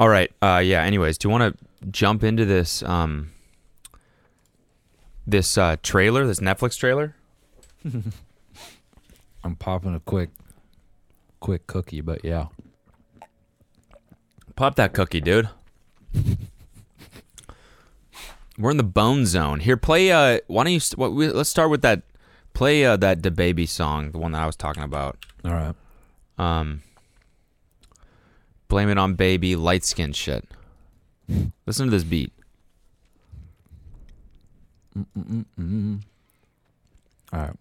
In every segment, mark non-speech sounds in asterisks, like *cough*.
All right. Uh, yeah. Anyways, do you want to jump into this um, this uh, trailer, this Netflix trailer? *laughs* I'm popping a quick, quick cookie, but yeah. Pop that cookie, dude. We're in the bone zone here. Play. Uh, why don't you? St- what, we, let's start with that. Play uh, that the baby song, the one that I was talking about. All right. Um, blame it on baby light skin shit. Listen to this beat. All right.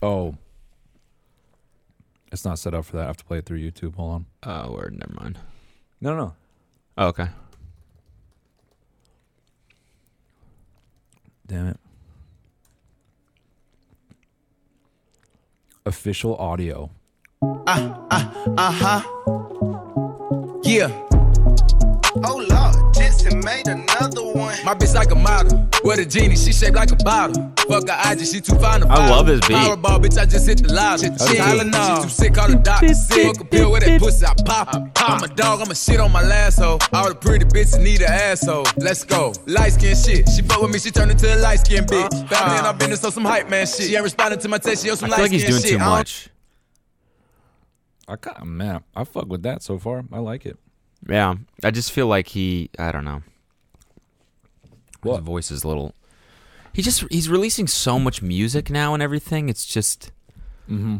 Oh. It's not set up for that. I have to play it through YouTube. Hold on. Oh, word. Never mind. No, no. Oh, okay. Damn it. Official audio. Uh huh. Yeah. Oh Lord, Jetson made another one. My bitch like a model. With a genie, she shaped like a bottle. Fuck her IG, she too fine to I love this beat. Powerball, bitch, I just hit the lotto. Tylenol, she too sick, call the doctor sick. Fuck a pill with that pussy, I pop. it. I'm a dog, I'ma shit on my last hoe. All the pretty bitches need an asshole. Let's go. Light skin shit. She fuck with me, she turned into a light skin bitch. Family uh-huh. and I've been so some hype man shit. She ain't responding to my text, she on I some feel like he's doing shit. too I don't- much. I kind man, I fuck with that so far. I like it. Yeah, I just feel like he. I don't know. What? His voice is a little. He just he's releasing so much music now and everything. It's just. Mm-hmm.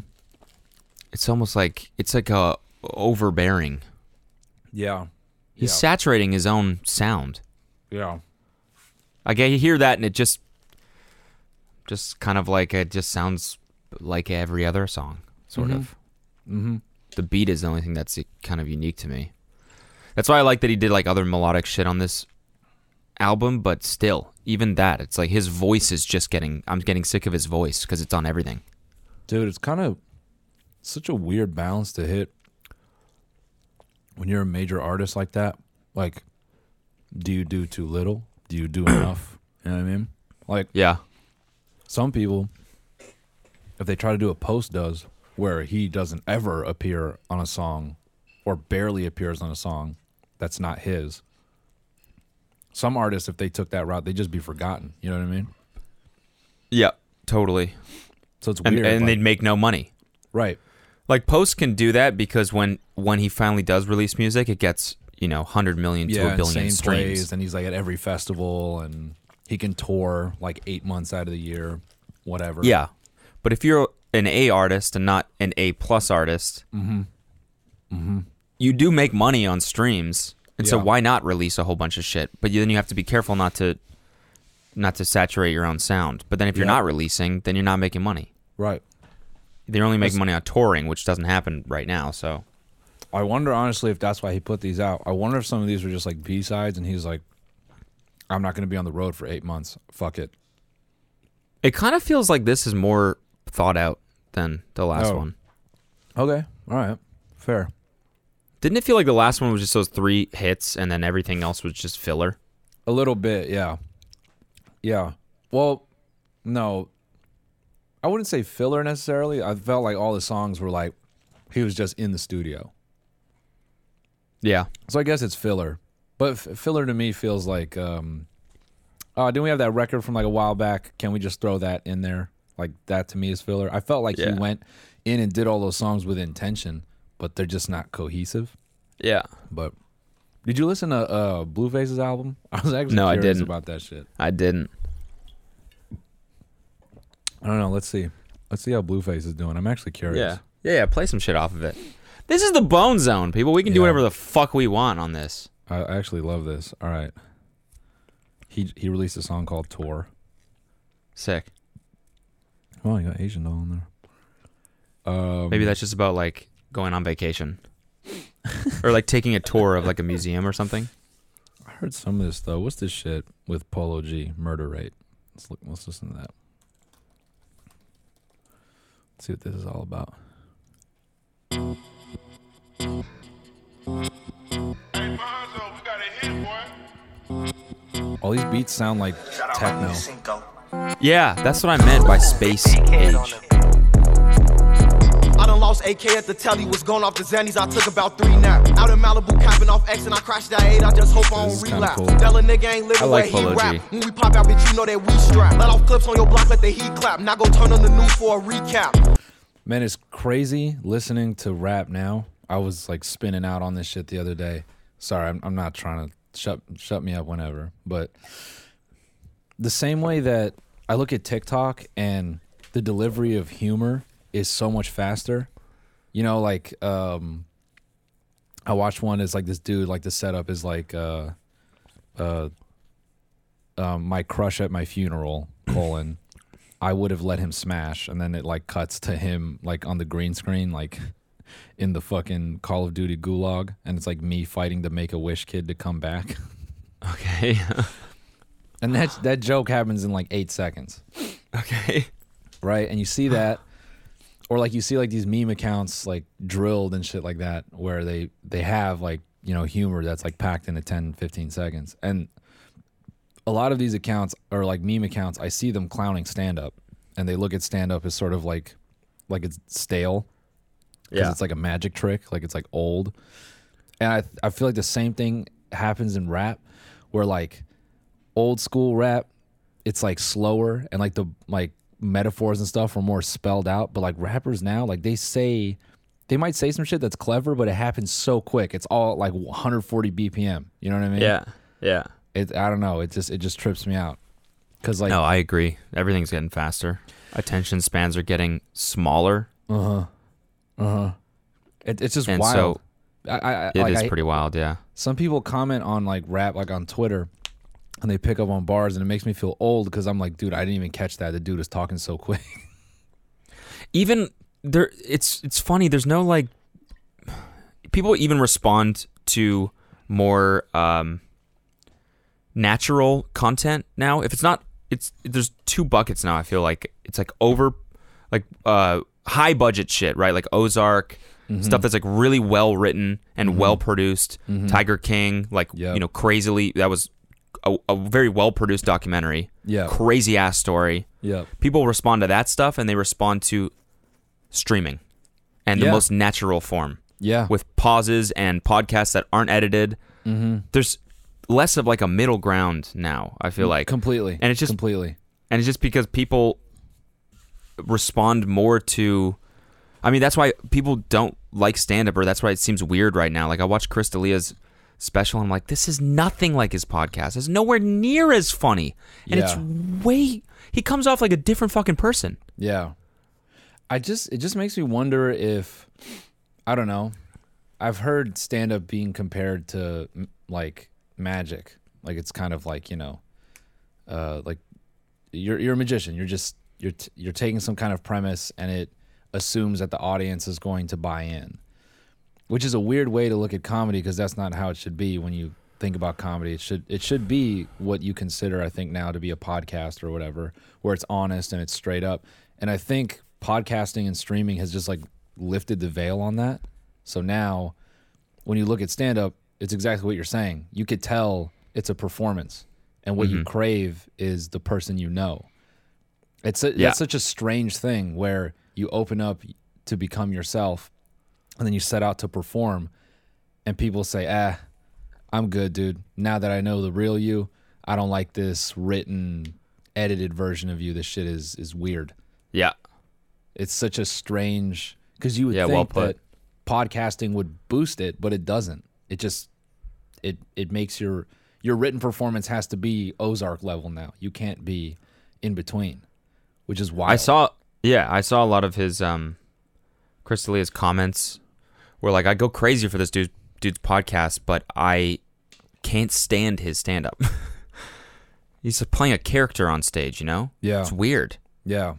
It's almost like it's like a overbearing. Yeah. He's Yeah. saturating his own sound. Yeah. Like you hear that and it just, just kind of like it just sounds like every other song, sort Mhm. of. Mm-hmm. The beat is the only thing that's kind of unique to me. That's why I like that he did like other melodic shit on this album, but still, even that, it's like his voice is just getting. I'm getting sick of his voice because it's on everything. Dude, it's kind of such a weird balance to hit when you're a major artist like that. Like, do you do too little? Do you do *coughs* enough? You know what I mean? Like, Yeah, some people, if they try to do a post does where he doesn't ever appear on a song or barely appears on a song that's not his. Some artists, if they took that route, they'd just be forgotten. You know what I mean? yeah, totally. So it's And weird. and like- they'd make no money. right. Like Post can do that because when when he finally does release music, it gets you know hundred million to yeah, a billion streams. and he's like at every festival, and he can tour like eight months out of the year, whatever. Yeah, but if you're an A artist and not an A plus artist, mm-hmm. Mm-hmm. you do make money on streams, and so why not release a whole bunch of shit? But then you have to be careful not to not to saturate your own sound. But then if you're Yeah. not releasing, then you're not making money. right. They're only making money on touring, which doesn't happen right now. So I wonder honestly if that's why he put these out. I wonder if some of these were just like B sides, and he's like, "I'm not going to be on the road for eight months. Fuck it." it kind of feels like this is more thought out than the last Oh. one. Okay, all right, fair. Didn't it feel like the last one was just those three hits and then everything else was just filler? A little bit, yeah, yeah. Well, no, I wouldn't say filler necessarily. I felt like all the songs were like he was just in the studio. Yeah. So I guess it's filler. But f- filler to me feels like, um, oh, didn't we have that record from like a while back? Can we just throw that in there? Like that to me is filler. I felt like Yeah. he went in and did all those songs with intention, but they're just not cohesive. Yeah. But did you listen to uh, Blueface's album? *laughs* I was actually No, I didn't. about that shit. I didn't. I don't know. Let's see. Let's see how Blueface is doing. I'm actually curious. Yeah. Yeah, yeah, play some shit off of it. This is the Bone Zone, people. We can do whatever the fuck we want on this. I I actually love this. All right. He he released a song called Tour. Sick. Oh, you got Asian doll in there. Um, Maybe that's just about like going on vacation. or like taking a tour of like a museum or something. I heard some of this though. What's this shit with Polo G? Murder rate. Let's look. Let's listen to that. Let's see what this is all about. All these beats sound like techno. Yeah, that's what I meant by space age. I done lost AK at the telly, was going off the Xannies. I took about three now. Out in Malibu, copping crash that eight, I just hope I This don't kinda relapse. cool. Tell a nigga ain't living I like where he rap. When we pop out, bitch, you know that we strap. Let off clips on your block, let the heat clap. Now go turn on the news for a recap. Man, it's crazy listening to rap now. I was like spinning out on this shit the other day. Sorry, I'm, I'm not trying to shut shut me up whenever, but the same way that I look at TikTok and the delivery of humor is so much faster. You know, like um I watched one is like this dude like the setup is like uh uh um, my crush at my funeral *coughs* colon I would have let him smash, and then it like cuts to him like on the green screen, like in the fucking Call of Duty gulag, and it's like me fighting the Make a Wish kid to come back, Okay. *laughs* and that that joke happens in like eight seconds, okay. right? And you see that, or like you see like these meme accounts like drilled and shit like that, where they they have like you know humor that's like packed into 10, 15 seconds, and a lot of these accounts are like meme accounts. I see them clowning stand up, and they look at stand up as sort of like like it's stale because it's like a magic trick, like it's like old. And I I feel like the same thing happens in rap, where like old school rap, it's like slower and like the like metaphors and stuff are more spelled out. But like rappers now, like they say. They might say some shit that's clever, but it happens so quick. It's all like 140 BPM. You know what I mean? Yeah. Yeah. It, I don't know. It just it just trips me out. Cause like No, I agree. Everything's getting faster. Attention spans are getting smaller, Uh huh. Uh huh. it, it's just and wild. so I, I, it is like I- pretty wild. Yeah. some people comment on like rap like on Twitter and they pick up on bars and it makes me feel old because I'm like, dude, I didn't even catch that. The dude is talking so quick. *laughs* even there it's it's funny there's no like people even respond to more um natural content now. If it's not it's there's two buckets now i feel like. It's like over like uh high budget shit right? Like ozark stuff that's like really well written and well produced. Tiger king like Yep. you know crazily that was a, a very well produced documentary Yeah. crazy ass story yep. people respond to that stuff and they respond to streaming and the Yeah. most natural form Yeah. with pauses and podcasts that aren't edited. Mm-hmm. There's less of like a middle ground now. I feel like completely. and it's just completely. and it's just because people respond more to. I mean, that's why people don't like stand up, or that's why it seems weird right now. Like I watched Chris D'Elia's special, and I'm like, this is nothing like his podcast. It's nowhere near as funny, and Yeah. it's way. He comes off like a different fucking person. Yeah. I just it just makes me wonder if I don't know. I've heard stand up being compared to like magic. Like it's kind of like, you know, uh like you're you're a magician. You're just you're t- you're taking some kind of premise and it assumes that the audience is going to buy in. Which is a weird way to look at comedy because that's not how it should be when you think about comedy. It should it should be what you consider I think now to be a podcast or whatever, where it's honest and it's straight up. And I think podcasting and streaming has just like lifted the veil on that. So now when you look at stand up, it's exactly what you're saying. You could tell it's a performance and what you mm-hmm. crave is the person you know. It's a, Yeah. that's such a strange thing where you open up to become yourself and then you set out to perform and people say, "Ah, I'm good, dude. Now that I know the real you, I don't like this written edited version of you. This shit is is weird." Yeah, It's such a strange cuz you would Yeah, think well put. that podcasting would boost it, but it doesn't. It just it it makes your your written performance has to be Ozark level now. You can't be in between, which is why I saw. Yeah, I saw a lot of his um, Chris D'Elia's comments were like, "I go crazy for this dude dude's podcast, but I can't stand his stand up. *laughs* He's playing a character on stage, you know? Yeah. It's weird. Yeah.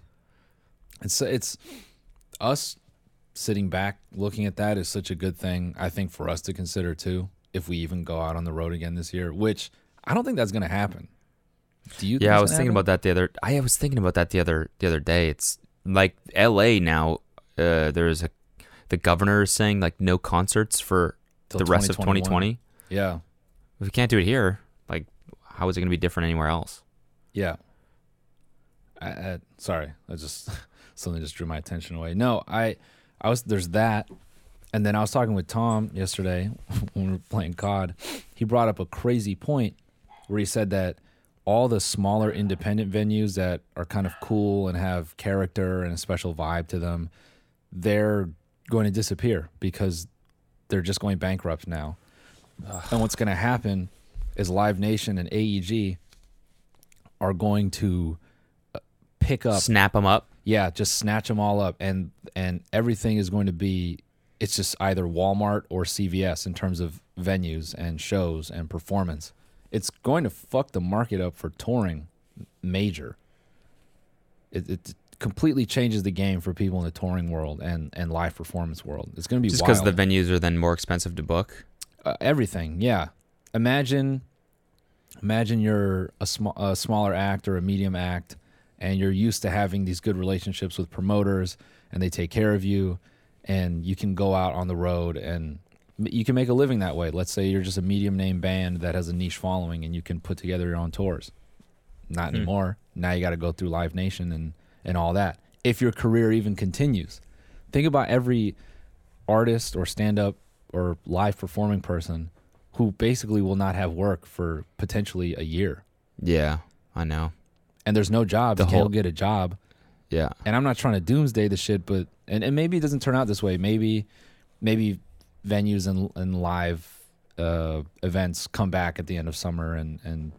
It's it's us sitting back looking at that is such a good thing I think for us to consider too if we even go out on the road again this year, which I don't think that's going to happen. Do you think Yeah, I was thinking happen? about that the other I was thinking about that the other the other day. It's like LA now uh there's a the governor is saying like no concerts for Till the rest of 2020. Yeah. If we can't do it here, like how is it going to be different anywhere else? Yeah. I, I, sorry, I just *laughs* something just drew my attention away. No, I, I was there's that, And then I was talking with Tom yesterday *laughs* when we were playing COD. He brought up a crazy point where he said that all the smaller independent venues that are kind of cool and have character and a special vibe to them, they're going to disappear because they're just going bankrupt now. And what's going to happen is Live Nation and AEG are going to uh, pick up Snap them up. yeah, just snatch them all up, and and everything is going to be. It's just either Walmart or CVS in terms of venues and shows and performance. It's going to fuck the market up for touring, major. It, it completely changes the game for people in the touring world and and live performance world. It's going to be Just because the venues are then more expensive to book. uh, everything. Yeah. Imagine, imagine you're a, sm- a smaller act or a medium act, and you're used to having these good relationships with promoters, and they take care of you, and you can go out on the road and you can make a living that way. Let's say you're just a medium name band that has a niche following, and you can put together your own tours. Not anymore. Now you got to go through Live Nation and and all that. If your career even continues, think about every artist or stand up or live performing person who basically will not have work for potentially a year. Yeah, I know. And there's no job. The you whole- get a job. Yeah. And I'm not trying to doomsday the shit, but and, and maybe it doesn't turn out this way. Maybe maybe venues and and live uh, events come back at the end of summer and and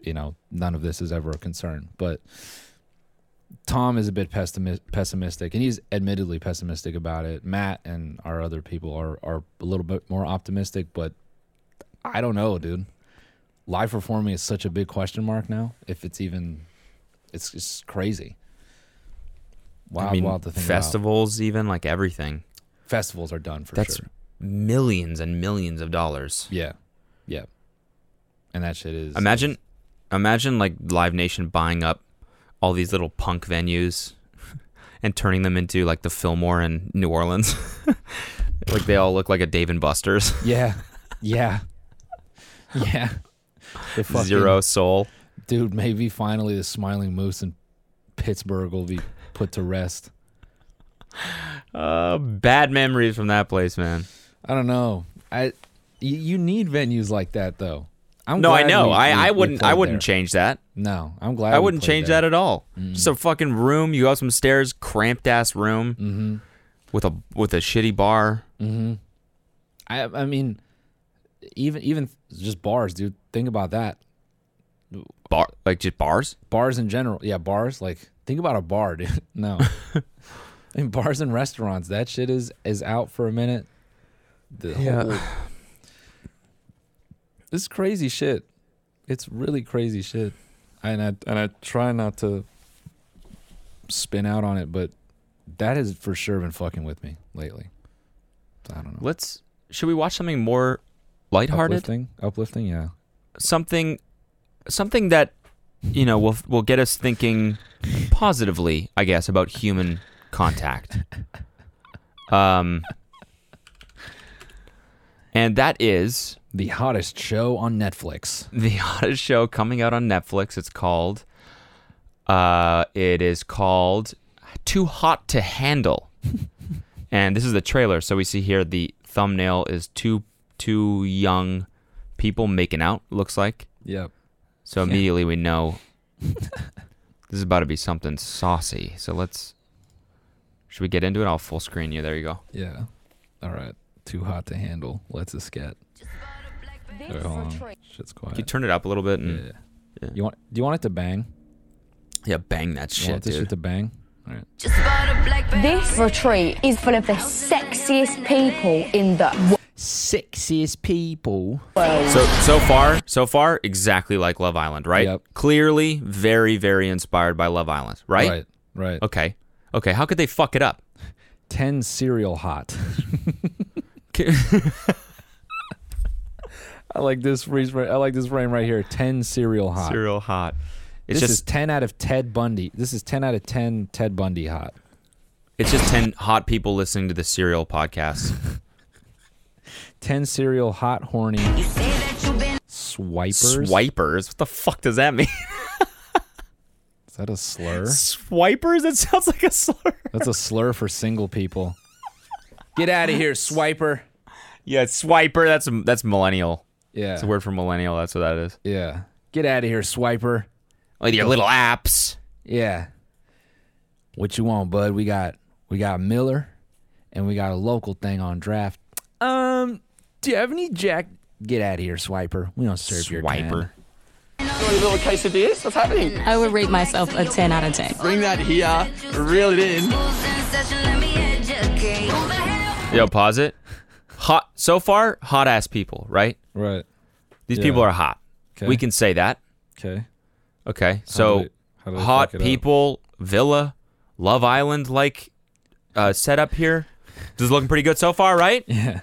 you know none of this is ever a concern. But Tom is a bit pessimi- pessimistic, and he's admittedly pessimistic about it. Matt and our other people are are a little bit more optimistic, but I don't know, dude. Live performing is such a big question mark now. If it's even, it's just crazy. Wild, I mean, wild to think festivals, even like everything. Festivals are done for That's sure. millions and millions of dollars. Yeah, yeah. And that shit is Imagine, imagine like Live Nation buying up all these little punk venues *laughs* and turning them into like the Fillmore in New Orleans. *laughs* like they all look like a Dave and Buster's. *laughs* Yeah, yeah, yeah. Fucking- Zero soul. dude. Maybe finally the Smiling Moose in Pittsburgh will be put to rest. Uh, bad memories from that place, man. I don't know. I you, you need venues like that though. I'm No, I know. we- I, we- I wthat. I wouldn't there. change that. No, I'm glad. I wouldn't change there. that at all. Just a fucking room. You go up some stairs, cramped ass room Mm-hmm. with a with a shitty bar. I I mean, even even just bars, dude. Think about that. Bar like just bars. Bars in general, yeah, bars. Like, think about a bar, dude. *laughs* No, *laughs* I mean bars and restaurants. That shit is is out for a minute. The Yeah. whole, this is crazy shit. It's really crazy shit. And I and I try not to spin out on it, but that has for sure been fucking with me lately. I don't know. Let's. Should we watch something more lighthearted? Uplifting, uplifting, yeah. Something, something that you know will will get us thinking positively, I guess, about human contact. *laughs* Um, and that is The hottest show on Netflix. the *laughs* hottest show coming out on Netflix. It's called. Uh, it is called "Too Hot to Handle," *laughs* and this is the trailer. So we see here the thumbnail is two two young people making out. Looks like Yep. so. Immediately we know *laughs* this is about to be something saucy. So let's. Should we get into it? I'll full screen you. There you go. Yeah. All right. Too hot to handle. Let's a scat. Wait, hold on. Shit's Can you turn it up a little bit and Yeah. Yeah. You want? Do you want it to bang? yeah, bang that shit, You shit, want this dude. shit to bang? All right. This retreat is full of the sexiest people in the world. Sexiest people. So so far, so far, exactly like Love Island, right? Yep. Clearly, very, very inspired by Love Island, right? Right. Right. Okay. Okay. How could they fuck it up? Ten cereal hot. *laughs* *laughs* *laughs* I like this freeze. I like this frame right here. Ten cereal hot. Cereal hot. It's This just is ten out of Ted Bundy. This is ten out of ten Ted Bundy hot. it's just ten hot people listening to the Serial podcast. *laughs* Ten cereal hot horny. Swipers. Swipers. What the fuck does that mean? *laughs* Is that a slur? Swipers? It sounds like a slur. That's a slur for single people. Get out of here, swiper. Yeah, swiper. That's that's millennial. Yeah. It's a word for millennial. That's what that is. Yeah. Get out of here, swiper. With your little apps. Yeah. What you want, bud? We got we got Miller and we got a local thing on draft. Um, do you have any Jack? Get out of here, swiper. We don't serve your kind. Swiper. little quesadillas? What's happening? I would rate myself a 10 out of 10. Bring that here, reel it in. Yo, pause it. Hot so far, hot ass people, right? Right. These Yeah. people are hot. Okay. We can say that. Okay. Okay. So do they- how do hot fuck it up? people, Villa, Love Island like uh, setup here. This is looking pretty good so far, right? *laughs* Yeah.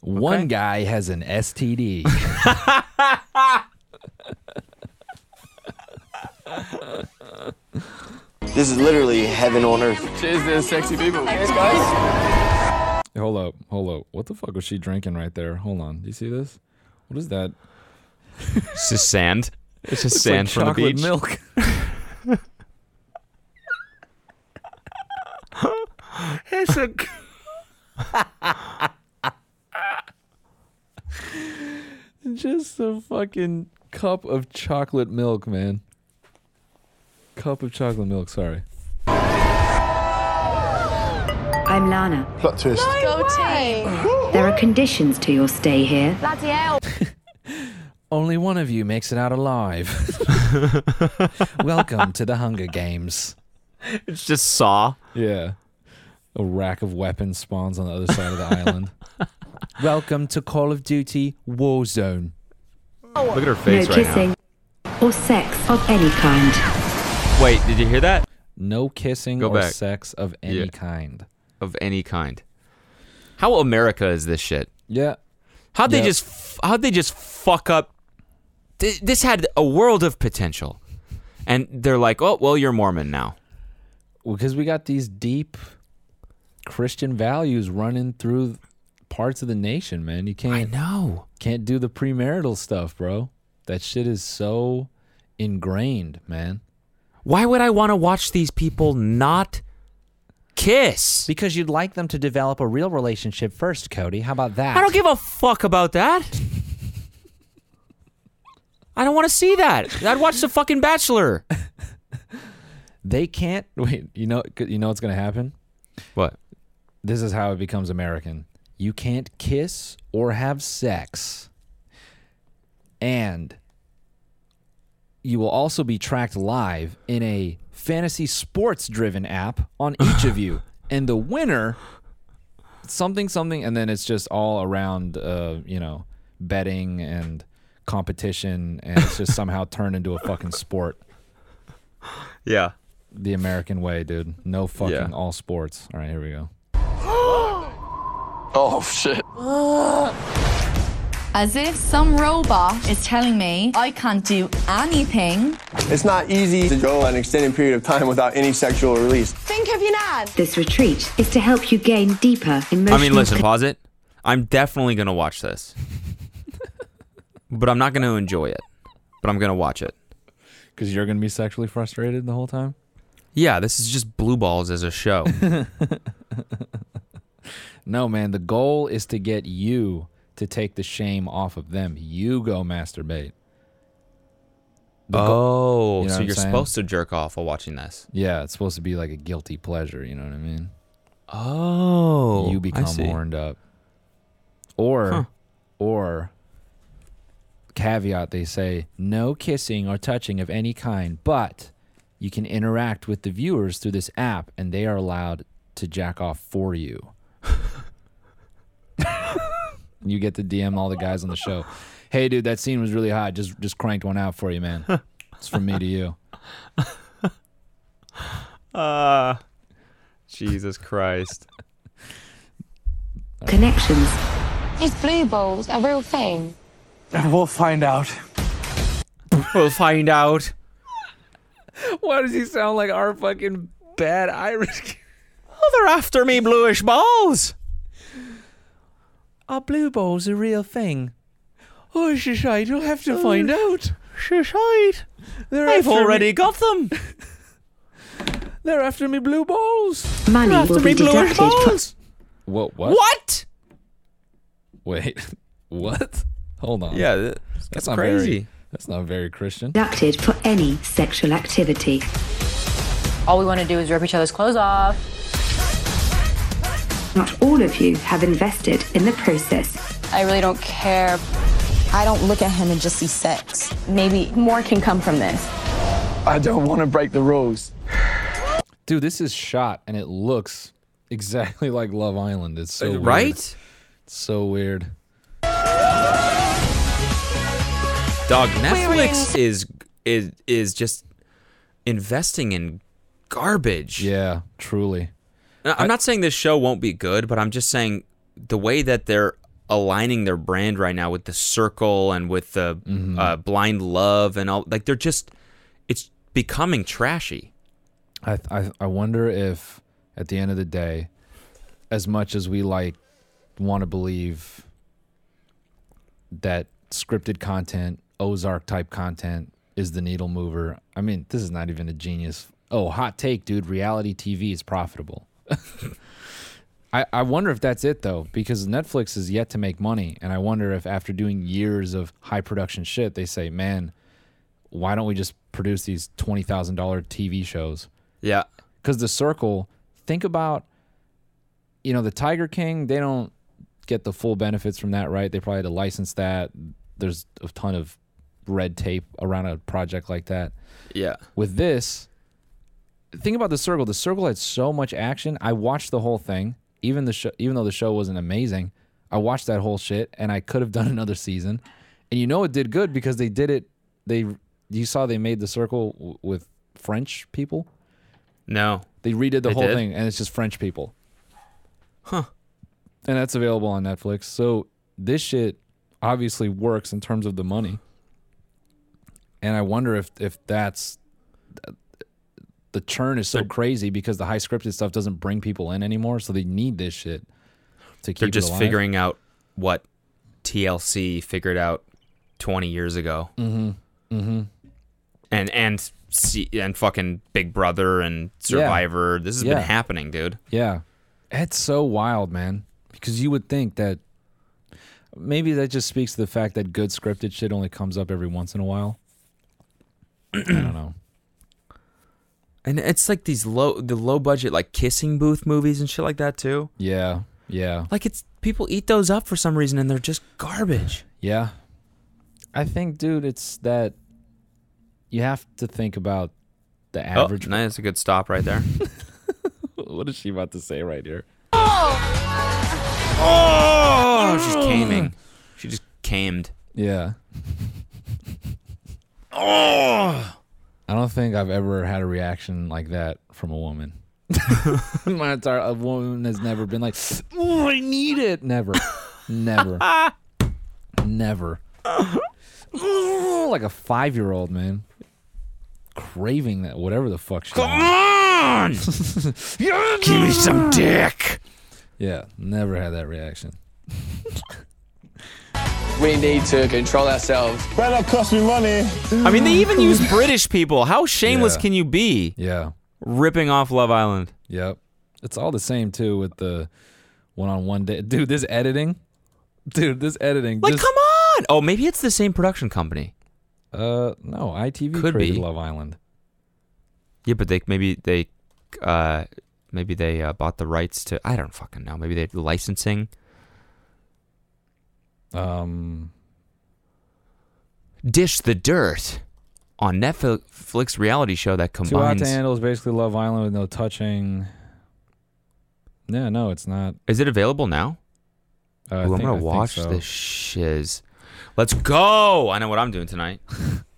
One guy has an STD. This is literally heaven on earth. Cheers to the sexy people. Cheers, guys. Hold up. Hold up. What the fuck was she drinking right there? Hold on. Do you see this? What is that? It's just sand. It's just *laughs* It's sand like from the beach. milk. *laughs* It's a *laughs* Just a fucking cup of chocolate milk, man. Cup of chocolate milk, sorry. I'm Lana. Plot twist. Go team. There are conditions to your stay here. Bloody hell. *laughs* Only one of you makes it out alive. *laughs* Welcome to the Hunger Games. it's just saw. Yeah. A rack of weapons spawns on the other side of the island. *laughs* Welcome to Call of Duty Warzone. Look at her No face right kissing or sex of any kind. Wait, did you hear that? No kissing Go or back. sex of any Yeah. kind. Of any kind. How America is this shit? Yeah. How'd they just how'd they just fuck up? Th- This had a world of potential, and they're like, "Oh, well, you're Mormon now." Because we got these deep Christian values running through parts of the nation, man. You can't know. can't do the premarital stuff, bro. That shit is so ingrained, man. Why would I want to watch these people not kiss? Because you'd like them to develop a real relationship first, Cody. How about that? I don't give a fuck about that. I don't want to see that. I'd watch the fucking Bachelor. *laughs* They can't wait. You know, you know what's gonna happen. What? This is how it becomes American. You can't kiss or have sex, and you will also be tracked live in a fantasy sports-driven app on each of you, *laughs* and the winner, something something, and then it's just all around, uh, you know, betting and competition, and it's just somehow *laughs* turned into a fucking sport. Yeah. The American way, dude. No fucking Yeah. all sports. All right, here we go. *gasps* Oh, shit. *gasps* *laughs* As if some robot is telling me I can't do anything. It's not easy to go an extended period of time without any sexual release. Think of your nan. This retreat is to help you gain deeper emotional I mean, listen, pause it. I'm definitely going to watch this. but I'm not going to enjoy it. But I'm going to watch it. Because you're going to be sexually frustrated the whole time? Yeah, this is just blue balls as a show. *laughs* No, man. The goal is to get you to take the shame off of them. You go masturbate. The go- oh, You know so you're saying? supposed to jerk off while watching this. yeah, it's supposed to be like a guilty pleasure. You know what I mean? Oh, you become horned up. Or, Huh. or, caveat, they say no kissing or touching of any kind, but you can interact with the viewers through this app and they are allowed to jack off for you. *laughs* you get to DM all the guys on the show. Hey, dude, that scene was really hot. Just, just cranked one out for you, man. It's from me to you. *laughs* Uh, Jesus Christ. connections. These blue balls a real thing? We'll find out. we'll find out. Why does he sound like our fucking bad Irish? Oh, they're after me, bluish balls. Are blue balls a real thing? Oh, shite, you'll have to oh, find out. Shite. They're I've already Me, got them. *laughs* they're after me blue balls. Money after will me, be bluish deducted. fro- balls. What? What? What? Wait. *laughs* What? Hold on. Yeah, th- that's not crazy. Very, that's not very Christian. Conducted for any sexual activity. All we want to do is rip each other's clothes off. Not all of you have invested in the process. I really don't care. I don't look at him and just see sex. Maybe more can come from this. I don't want to break the rules. Dude, this is shot and it looks exactly like Love Island. It's so weird. right? It's so weird. Dog, Netflix is is is just investing in garbage. Yeah, truly. I'm not saying this show won't be good, but I'm just saying the way that they're aligning their brand right now with the circle and with the Mm-hmm. uh, blind love and all like they're just it's becoming trashy. I, I I wonder if at the end of the day, as much as we like want to believe that scripted content, Ozark type content is the needle mover. I mean, this is not even a genius. Oh, hot take, dude. Reality TV is profitable. I, I wonder if that's it though, because Netflix is yet to make money, and I wonder if after doing years of high production shit, they say, "Man, why don't we just produce these twenty thousand dollar TV shows?" Yeah. because the circle think about you know the tiger king they don't get the full benefits from that right they probably had to license that there's a ton of red tape around a project like that Yeah. with this think about the circle the circle had so much action i watched the whole thing even the show even though the show wasn't amazing i watched that whole shit and i could have done *laughs* another season and you know it did good because they did it they you saw they made the circle w- with french people No. they redid the They whole did? thing, and it's just French people. Huh. And that's available on Netflix. So this shit obviously works in terms of the money. And I wonder if if that's the churn is so They're- crazy because the high scripted stuff doesn't bring people in anymore. So they need this shit to keep They're just figuring out what TLC figured out 20 years ago. Mm-hmm. Mm-hmm. And and and fucking Big Brother and Survivor. This has Yeah. been happening, dude. Yeah. It's so wild, man. Because you would think that maybe that just speaks to the fact that good scripted shit only comes up every once in a while. *clears throat* I don't know. And it's like these low the low budget like kissing booth movies and shit like that too. Yeah. Yeah. Like it's people eat those up for some reason and they're just garbage. Yeah. I think, dude, it's that you have to think about the oh, average. Oh, that's a good stop right there. *laughs* what is she about to say right here? oh, she's oh. caming. She just camed. Yeah. oh. I don't think I've ever had a reaction like that from a woman. *laughs* My entire a woman has never been like, "Oh, I need it." Never, never, *laughs* never. Like a five-year-old man craving that, whatever the fuck. She Come on, *laughs* give me some dick. Yeah, never had that reaction. We need to control ourselves. Better cost me money. I mean, they even *laughs* use British people. How shameless Yeah. can you be? Yeah. Ripping off Love Island. Yep. It's all the same too with the one-on-one day. Dude, this editing, dude, this editing. Like, just- come on. Oh, maybe it's the same production company. Uh, no, ITV Could created be. Love Island. Yeah, but they maybe they, uh, maybe they uh, bought the rights to. I don't fucking know. Maybe they licensing. Um, Dish the dirt on Netflix reality show that Too Hot combines. to Handle is basically Love Island with no touching. Yeah, no, it's not. Is it available now? Uh, I Ooh, I'm think- I gonna think watch so. this shiz. Let's go. I know what I'm doing tonight.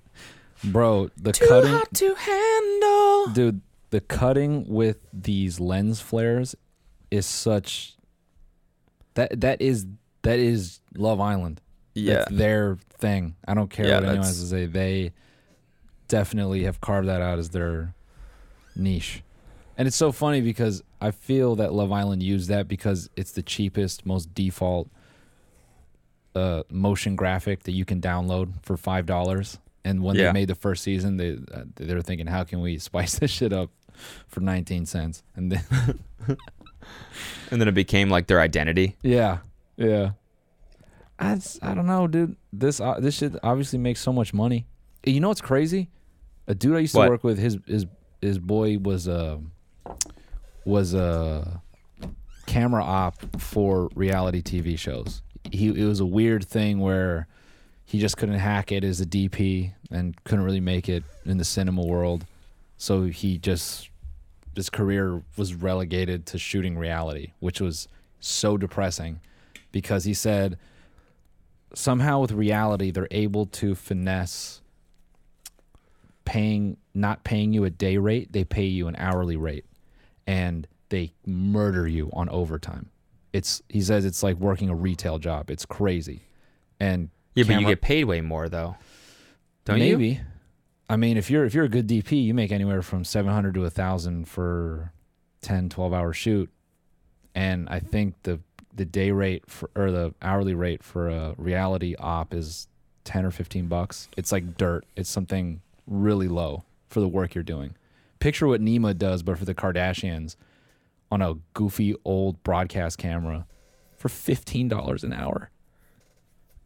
*laughs* bro. The cutting, to handle. dude. The cutting with these lens flares is such. That that is that is Love Island. Yeah. That's their thing. I don't care Yeah, what anyone has to say. They definitely have carved that out as their niche. And it's so funny because I feel that Love Island used that because it's the cheapest, most default uh, motion graphic that you can download for five dollars. And when Yeah. they made the first season, they uh, they were thinking, how can we spice *laughs* this shit up for nineteen cents? And then *laughs* and then it became like their identity. Yeah, yeah. I, I don't know, dude. This uh, this shit obviously makes so much money. You know what's crazy? A dude I used to What? work with, his his his boy was a was a camera op for reality TV shows. He it was a weird thing where he just couldn't hack it as a DP and couldn't really make it in the cinema world. So he just his career was relegated to shooting reality, which was so depressing because he said somehow with reality they're able to finesse paying not paying you a day rate, they pay you an hourly rate and they murder you on overtime. It's he says it's like working a retail job. It's crazy. And Yeah, but you get paid way more though. Don't you maybe. you? I mean, if you're if you're a good DP, you make anywhere from 700 to 1000 for 10 12 hour shoot. And I think the the day rate for or the hourly rate for a reality op is 10 or 15 bucks. It's like dirt. It's something really low for the work you're doing. Picture what Nima does but for the Kardashians on a goofy old broadcast camera for $15 an hour.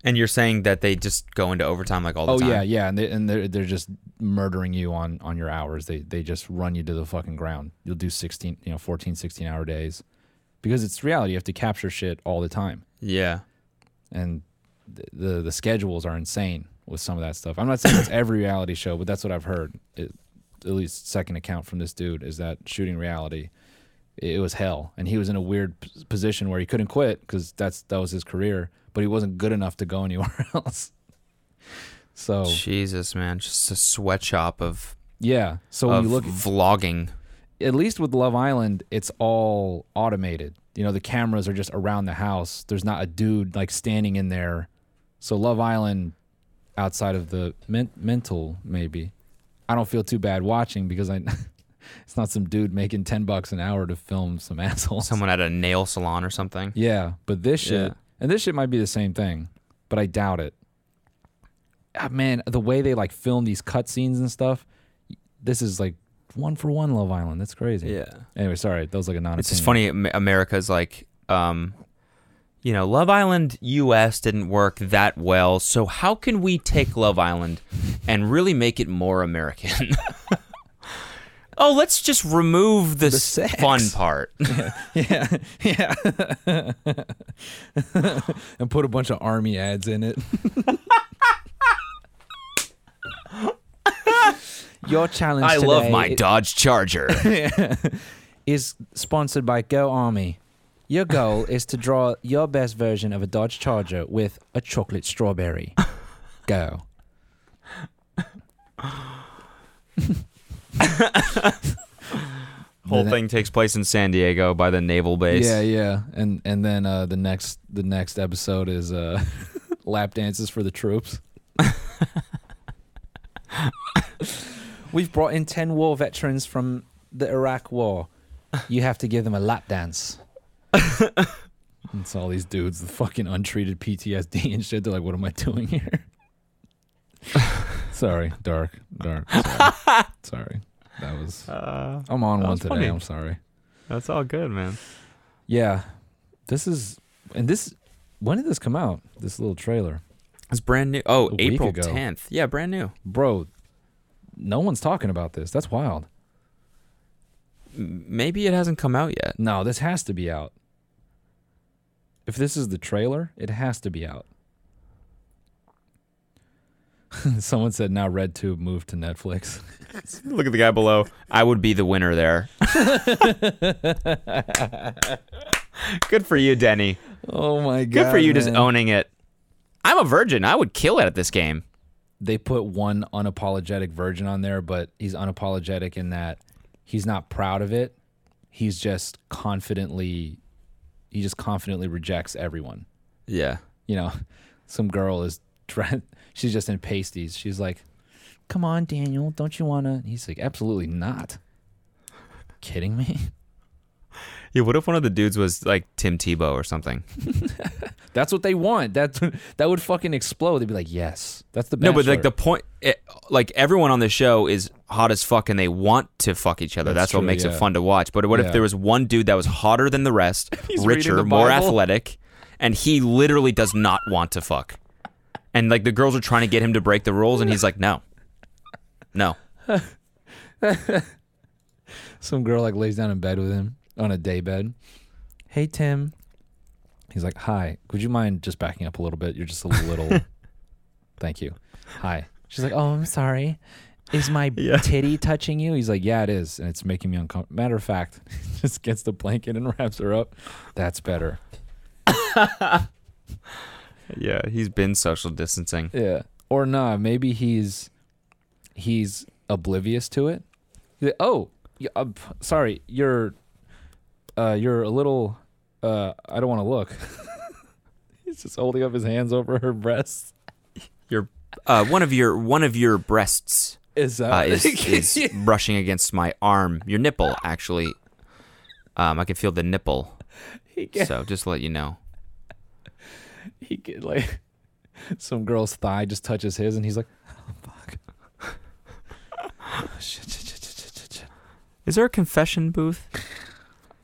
And you're saying that they just go into overtime like all the oh time. yeah, yeah, and they, and they're they're just murdering you on on your hours. They they just run you to the fucking ground. You'll do 16, you know, 14, 16 hour days because it's reality. You have to capture shit all the time, Yeah. and the the, the schedules are insane with some of that stuff. I'm not saying it's every reality show, but that's what I've heard. It, at least second account from this dude is that shooting reality, it was hell, and he was in a weird p- position where he couldn't quit because that's that was his career, but he wasn't good enough to go *laughs* anywhere else. So Jesus, man, just a sweatshop of Yeah. So when you look vlogging. At least with Love Island, it's all automated. You know, the cameras are just around the house. There's not a dude like standing in there. So Love Island, outside of the men- mental, maybe, I don't feel too bad watching because I, *laughs* it's not some dude making ten bucks an hour to film some *laughs* assholes. Someone at a nail salon or something. Yeah, but this shit, Yeah. and this shit might be the same thing, but I doubt it. Ah, man, the way they like film these cutscenes and stuff, this is like one for one Love Island. That's crazy. Yeah. Anyway, sorry, that was like a non. It's just funny. America's like, um, you know, Love Island US didn't work that well. So how can we take Love Island and really make it more American? *laughs* oh, let's just remove the, sex. fun part. *laughs* yeah, yeah, *laughs* and put a bunch of army ads in it. Your challenge. I love my i- Dodge Charger. *laughs* is sponsored by Go Army. Your goal is to draw your best version of a Dodge Charger with a chocolate strawberry. Go. Whole thing takes place in San Diego by the naval base. Yeah, yeah, and and then uh, the next the next episode is uh, *laughs* lap dances for the troops. *laughs* We've brought in ten war veterans from the Iraq War. You have to give them a lap dance. *laughs* it's all these dudes with fucking untreated PTSD and shit. They're like, "What am I doing here?" sorry, dark, dark. Sorry, *laughs* sorry. That was. Uh, I'm on one today. funny. I'm sorry. That's all good, man. Yeah, this is and this. When did this come out? This little trailer, It's brand new. Oh, April 10th. Yeah, brand new. bro. No one's talking about this. That's wild. Maybe it hasn't come out yet. No, this has to be out. If this is the trailer, it has to be out. *laughs* Someone said now RedTube moved to Netflix. *laughs* Look at the guy below. I would be the winner there. *laughs* Good for you, Denny. Oh my god! Good for you just owning it. I'm a virgin. I would kill it at this game. They put one unapologetic virgin on there, but he's unapologetic in that he's not proud of it. He's just confidently, he just confidently rejects everyone. Yeah. you know, *laughs* some girl is trying, *laughs* she's just in pasties. She's like, come on, Daniel, don't you want to? He's like, absolutely not. Kidding me? *laughs* Yeah, what if one of the dudes was like Tim Tebow or something? *laughs* That's what they want. That *laughs* that would fucking explode. They'd be like, yes, that's the best. No, but like the point, it, like everyone on the show is hot as fuck and they want to fuck each other. That's That's, what makes yeah. it fun to watch. But what Yeah. if there was one dude that was hotter than the rest, *laughs* He's richer, the more athletic, and he literally does not want to fuck? And like the girls are trying to get him to break the rules, and he's like, no, no. Some girl like lays down in bed with him on a day bed. Hey Tim. He's like, "Hi. Would you mind just backing up a little bit? You're just a little *laughs* Thank you. Hi." She's like, "Oh, I'm sorry. Is my *laughs* titty touching you?" He's like, "Yeah, it is, and it's making me uncomfortable." Matter of fact, *laughs* just gets the blanket and wraps her up. That's better. Yeah, he's been social distancing. Yeah. Or nah, maybe he's he's oblivious to it. He's like, oh, yeah, uh, sorry, you're uh you're a little uh I don't want to look. *laughs* he's just holding up his hands over her breasts. Your uh, one of your one of your breasts Is that uh, is, is brushing against my arm. Your nipple, actually. Um, I can feel the nipple. So just to let you know. he get like some girl's thigh just touches his and he's like, "Oh fuck." shit, shit, shit, shit, shit, shit, shit. Is there a confession booth?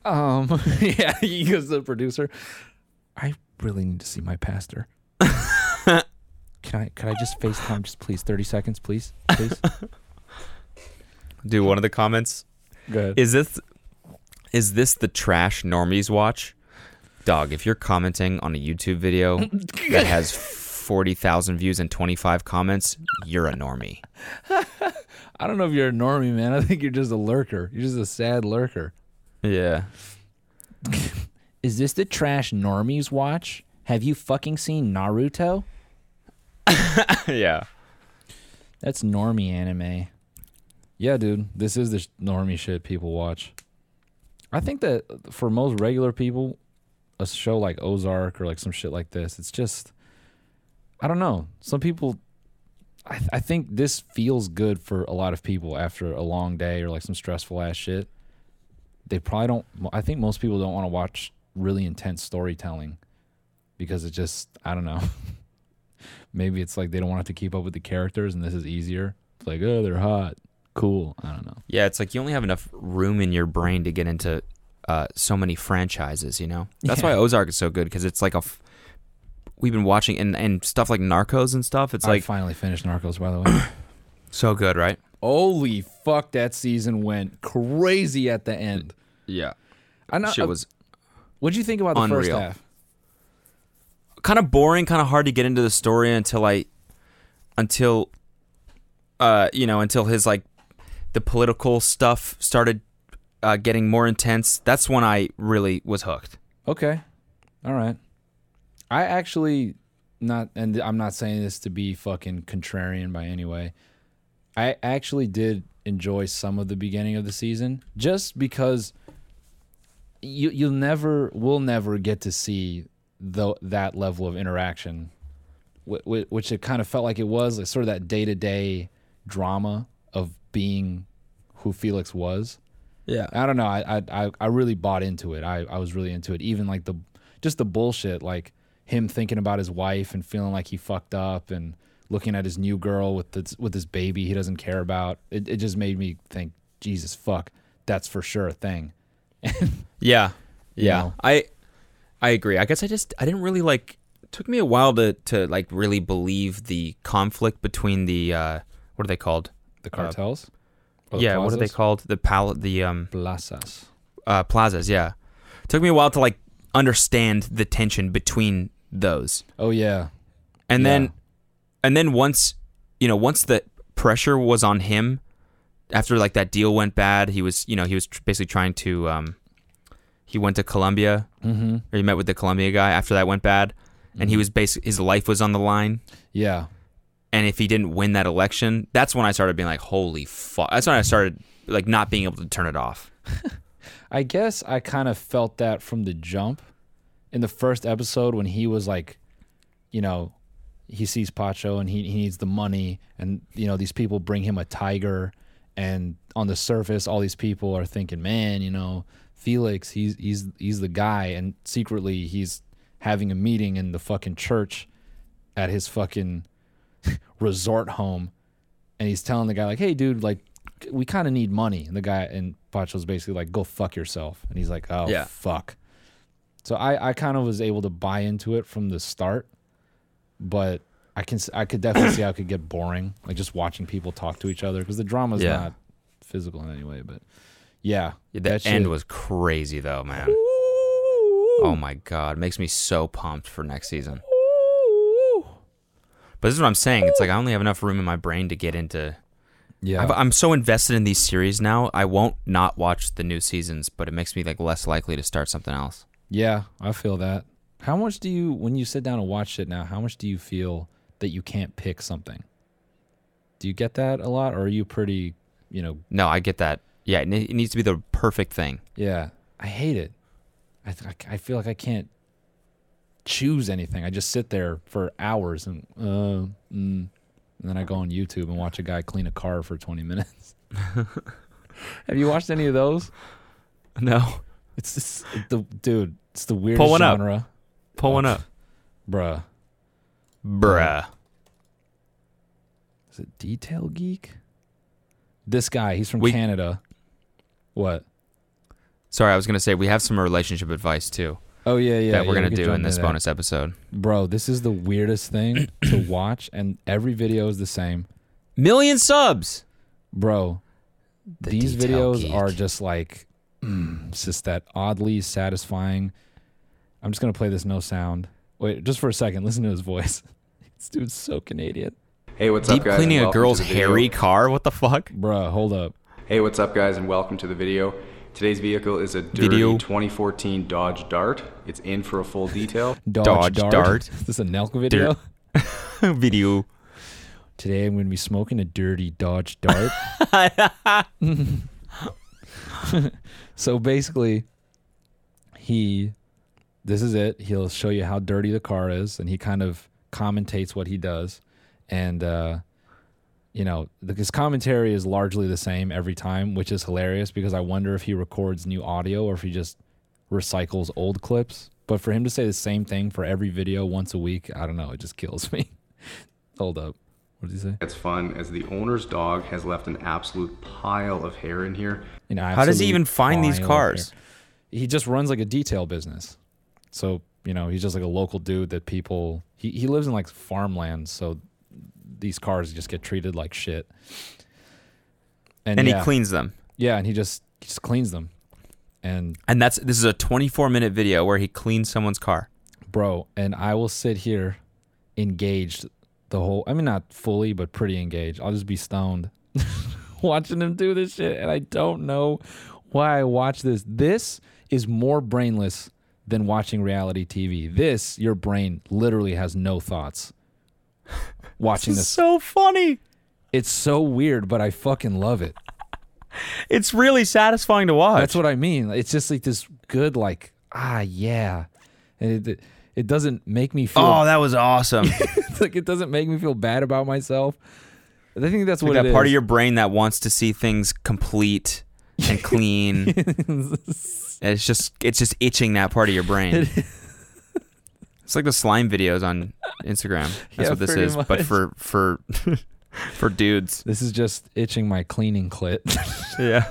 Um, *laughs* yeah, *laughs* he goes to the producer. I really need to see my pastor. *laughs* can I? Could I just FaceTime, just please, thirty seconds, please, please. Do one of the comments. Go ahead. Is this is this the trash normies watch? Dog, if you're commenting on a YouTube video that has forty thousand views and twenty five comments, you're a normie. I don't know if you're a normie, man. I think you're just a lurker. You're just a sad lurker. Yeah. *laughs* Is this the trash normies watch? Have you fucking seen Naruto? *laughs* yeah. That's normie anime. Yeah, dude. This is the sh- normie shit people watch. I think that for most regular people, a show like Ozark or like some shit like this, it's just, I don't know. Some people, I, I think this feels good for a lot of people after a long day or like some stressful ass shit. They probably don't, I think most people don't want to watch really intense storytelling because it just, I don't know. *laughs* Maybe it's like they don't want to have to keep up with the characters and this is easier. It's like, oh, they're hot. Cool. I don't know. Yeah, it's like you only have enough room in your brain to get into uh, so many franchises, you know? That's Yeah. why Ozark is so good because it's like a. F- we've been watching and, and stuff like Narcos and stuff. It's I like finally finished Narcos, by the way. *clears throat* so good, right? Holy fuck, that season went crazy at the end. Yeah. I know. Shit was what'd you think about the first half? kind of boring, kind of hard to get into the story until I, until, uh, you know, until his like, the political stuff started uh, getting more intense. That's when I really was hooked. Okay. All right. I actually not and I'm not saying this to be fucking contrarian by any way. I actually did enjoy some of the beginning of the season just because you you'll never we'll never get to see the that level of interaction wh- wh- which it kind of felt like it was like sort of that day-to-day drama of being who Felix was. Yeah. I don't know. I I I- I really bought into it. I I was really into it. Even like the just the bullshit, like him thinking about his wife and feeling like he fucked up and looking at his new girl with this with this baby he doesn't care about. It it just made me think, Jesus fuck, that's for sure a thing. *laughs* Yeah. You Yeah. know? I I agree. I guess I just I didn't really like it took me a while to to like really believe the conflict between the uh what are they called? The cartels. Or the yeah, what are they called? The pal the um Plazas. uh plazas, yeah. took me a while to like understand the tension between those. Oh yeah. And Yeah. then and then once you know, once the pressure was on him after like that deal went bad, he was, you know, he was tr- basically trying to um he went to Colombia Mm-hmm. or he met with the Colombia guy after that went bad and he was basically his life was on the line Yeah. and if he didn't win that election, that's when I started being like, "Holy fuck." That's when I started like not being able to turn it off. *laughs* I guess I kind of felt that from the jump in the first episode when he was like, you know, he sees Pacho and he, he needs the money, and you know these people bring him a tiger, and on the surface, all these people are thinking, man, you know, Felix, he's he's he's the guy, and secretly he's having a meeting in the fucking church at his fucking *laughs* resort home, and he's telling the guy like, hey, dude, like we kind of need money. And the guy and Pacho's basically like, go fuck yourself. And he's like, oh Yeah. fuck. So I I kind of was able to buy into it from the start, but I can I could definitely see how it could get boring, like just watching people talk to each other because the drama's Yeah. not physical in any way. But yeah, Yeah, that the end shit- was crazy though, man. Oh my god, makes me so pumped for next season. But this is what I'm saying. It's like I only have enough room in my brain to get into. yeah. I've, I'm so invested in these series now. I won't not watch the new seasons, but it makes me like less likely to start something else. Yeah, I feel that. How much do you, when you sit down and watch it now, how much do you feel that you can't pick something? Do you get that a lot, or are you pretty, you know, No, I get that. Yeah, it, needs to be the perfect thing. yeah? I hate it. I th- I feel like I can't choose anything. I just sit there for hours and uh, mm, and then I go on YouTube and watch a guy clean a car for twenty minutes. *laughs* Have you watched any of those? No, It's just, the dude. It's the weirdest Pull one up. Genre, pull one up, bruh. bruh. Is it Detail Geek? This guy, he's from We- Canada. What? Sorry, I was gonna say we have some relationship advice too Oh yeah, yeah. that we're yeah, gonna we could do jump in this that. bonus episode. Bro, this is the weirdest thing *clears throat* to watch, and every video is the same. Million subs. Bro, The these Detail videos Geek. are just like, mm, *clears throat* it's just that oddly satisfying. I'm just gonna play this no sound. Wait, just for a second. Listen to his voice. *laughs* this dude's so Canadian. Hey, what's deep up, guys? and cleaning a girl's the video. hairy car. What the fuck? Bruh, hold up. Hey, what's up, guys, and welcome to the video. Today's vehicle is a dirty Video. 2014 Dodge Dart. It's in for a full detail. *laughs* Dodge, Dodge Dart. Dart. *laughs* Is this a Nelk video? Video. Today I'm going to be smoking a dirty Dodge Dart. so basically, he, this is it. He'll show you how dirty the car is, and he kind of commentates what he does, and uh, you know, the, his commentary is largely the same every time, which is hilarious because I wonder if he records new audio or if he just recycles old clips. But for him to say the same thing for every video once a week, I don't know. It just kills me. *laughs* Hold up. What did he say? It's fun as the owner's dog has left an absolute pile of hair in here. An How does he even find these cars? He just runs like a detail business. So, you know, he's just like a local dude that people he, he lives in like farmland, so these cars just get treated like shit. And yeah, he cleans them. Yeah, and he just he just cleans them. And And that's this is a 24 minute video where he cleans someone's car. bro, and I will sit here engaged the whole I mean not fully, but pretty engaged. I'll just be stoned *laughs* watching him do this shit and I don't know why I watch this. This is more brainless than watching reality TV. This your brain literally has no thoughts. *laughs* Watching this. so funny. It's so weird, but I fucking love it. *laughs* It's really satisfying to watch. That's what I mean. It's just like this good like ah yeah. And it it doesn't make me feel oh, that was awesome. *laughs* Like it doesn't make me feel bad about myself. I think that's like what that it part of your brain that wants to see things complete and clean. It's just it's just itching that part of your brain. It's like the slime videos on Instagram. That's Yeah, what this is, but for for *laughs* for dudes. This is just itching my cleaning clit. *laughs* Yeah.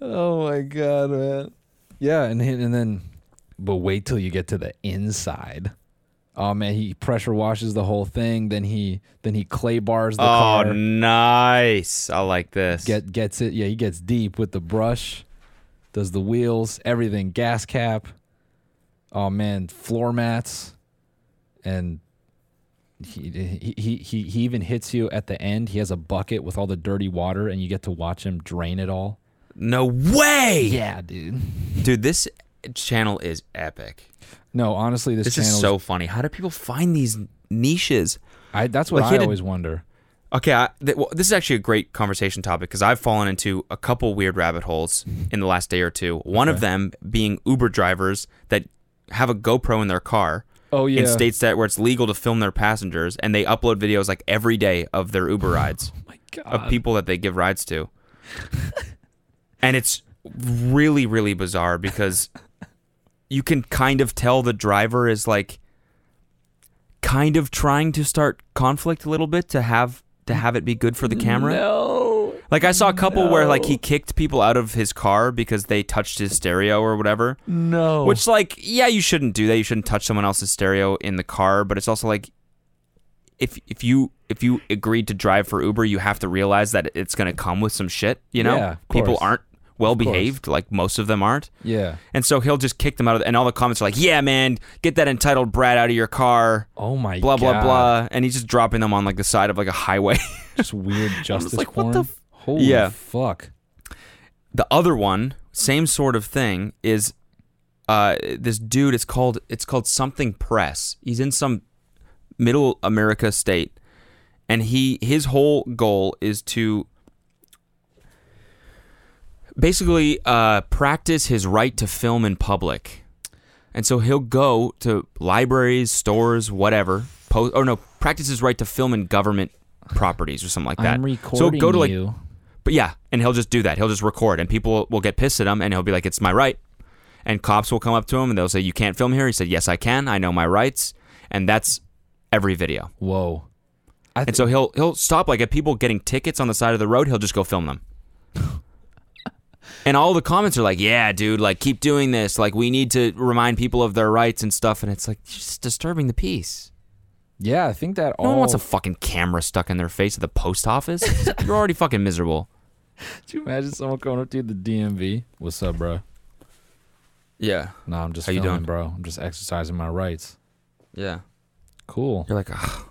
oh my god, man. Yeah, and and then, but wait till you get to the inside. Oh man, he pressure washes the whole thing. Then he then he clay bars the Oh, car. Oh, nice. I like this. Get gets it. Yeah, he gets deep with the brush. Does the wheels, everything, gas cap. Oh man, floor mats, and he he he he he even hits you at the end. He has a bucket with all the dirty water, and you get to watch him drain it all. no way. Yeah, dude. Dude, this channel is epic. No, honestly, this, This channel is so funny. How do people find these niches? I that's what like, I had a- always wonder. Okay, I, th- well, this is actually a great conversation topic because I've fallen into a couple weird rabbit holes in the last day or two. One of them being Uber drivers that have a GoPro in their car Oh yeah, in states that where it's legal to film their passengers, and they upload videos like every day of their Uber *sighs* oh rides my God. of people that they give rides to, *laughs* and it's really really bizarre because you can kind of tell the driver is like kind of trying to start conflict a little bit to have to have it be good for the camera. No. Like I saw a couple where like he kicked people out of his car because they touched his stereo or whatever. No. Which like yeah, you shouldn't do that. You shouldn't touch someone else's stereo in the car, but it's also like if if you if you agreed to drive for Uber, you have to realize that it's going to come with some shit, you know? Yeah, people aren't well behaved like most of them aren't. Yeah. And so he'll just kick them out of and all the comments are like, "Yeah, man, get that entitled brat out of your car." Oh my God. blah blah God. blah, and he's just dropping them on like the side of like a highway. *laughs* Just weird justice like, porn. what the f- Holy Yeah. fuck. the other one, same sort of thing, is uh this dude. It's called it's called something press. He's in some middle America state, and he his whole goal is to basically uh, practice his right to film in public. And so he'll go to libraries, stores, whatever. Po- or no, practice his right to film in government properties or something like that. I'm so recording he'll go to like you. but yeah, and he'll just do that. He'll just record, and people will get pissed at him, and he'll be like, "It's my right." And cops will come up to him, and they'll say, "You can't film here." He said, "Yes, I can. I know my rights." And that's every video. Whoa. I and so he'll he'll stop like at people getting tickets on the side of the road. He'll just go film them. And all the comments are like, "Yeah, dude, like keep doing this. Like we need to remind people of their rights and stuff." And it's like just disturbing the peace. Yeah, I think that No all one wants a fucking camera stuck in their face at the post office. You're already fucking miserable. *laughs* Could you imagine someone going up to you at the DMV? What's up, bro? Yeah. No, I'm just How you filming, doing? bro. I'm just exercising my rights. Yeah. Cool. You're like, Ugh.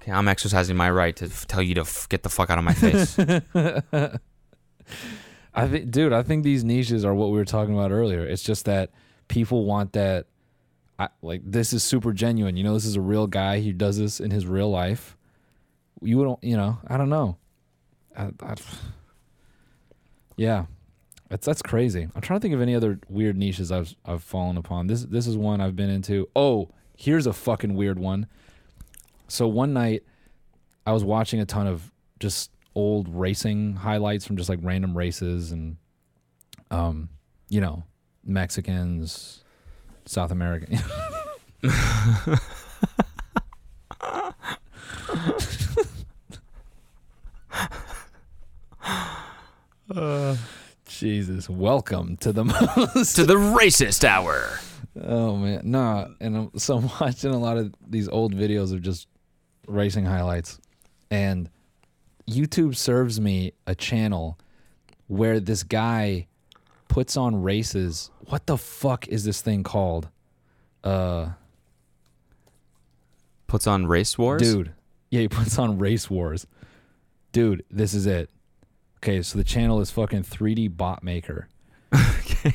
okay, I'm exercising my right to f- tell you to f- get the fuck out of my face. *laughs* I think, dude, I think these niches are what we were talking about earlier. It's just that people want that. I, like this is super genuine. You know, this is a real guy. He does this in his real life. You don't, you know, I don't know. I, I, yeah, that's that's crazy. I'm trying to think of any other weird niches I've I've fallen upon. This this is one I've been into. Oh, here's a fucking weird one. So one night, I was watching a ton of just old racing highlights from just like random races and, um, you know, Mexicans, South American. *laughs* *laughs* Jesus, welcome to the *laughs* most to the racist hour. Oh man, nah. And I'm, so I'm watching a lot of these old videos of just racing highlights, and YouTube serves me a channel where this guy puts on races. What the fuck is this thing called? Uh, Puts on race wars, dude. Yeah, he puts on race wars. Dude, this is it. Okay, so the channel is fucking 3D bot maker. *laughs* okay.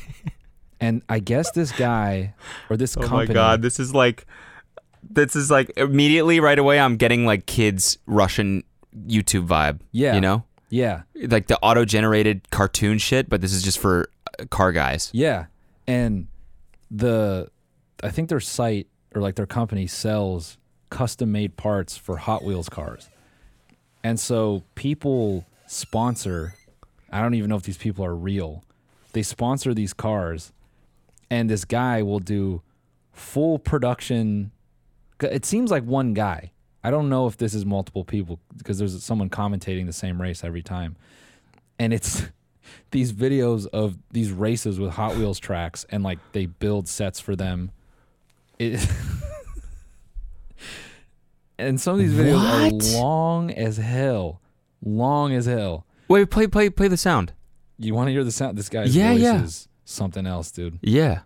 And I guess this guy or this Oh company my god, this is like, this is like immediately right away. I'm getting like kids Russian YouTube vibe. Yeah. you know, Yeah. like the auto generated cartoon shit. But this is just for uh, car guys. Yeah. And the I think their site or like their company sells custom made parts for Hot Wheels cars. And so people sponsor I don't even know if these people are real. They sponsor these cars and this guy will do full production it seems like one guy. I don't know if this is multiple people because there's someone commentating the same race every time. And it's *laughs* these videos of these races with Hot Wheels tracks and like they build sets for them. It *laughs* and some of these videos What? are long as hell. Long as hell. Wait, play, play, play the sound. You want to hear the sound? This guy's Yeah, voice yeah. is something else, dude. Yeah.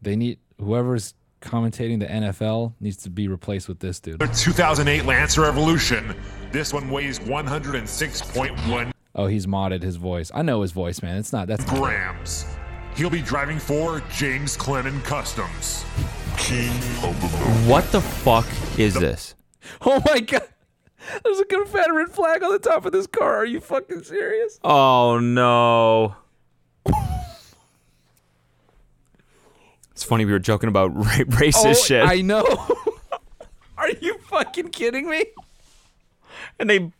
They need whoever's commentating the NFL needs to be replaced with this dude. The 2008 Lancer Evolution. This one weighs 106.1 Oh, he's modded his voice. I know his voice, man. It's not that's grams. He'll be driving for James Clennon Customs. King of the Moon. What the fuck is this? *laughs* Oh my god. There's a Confederate flag on the top of this car. Are you fucking serious? Oh no. It's funny we were joking about *laughs* ra- racist Oh, shit. I know. *laughs* Are you fucking kidding me? and they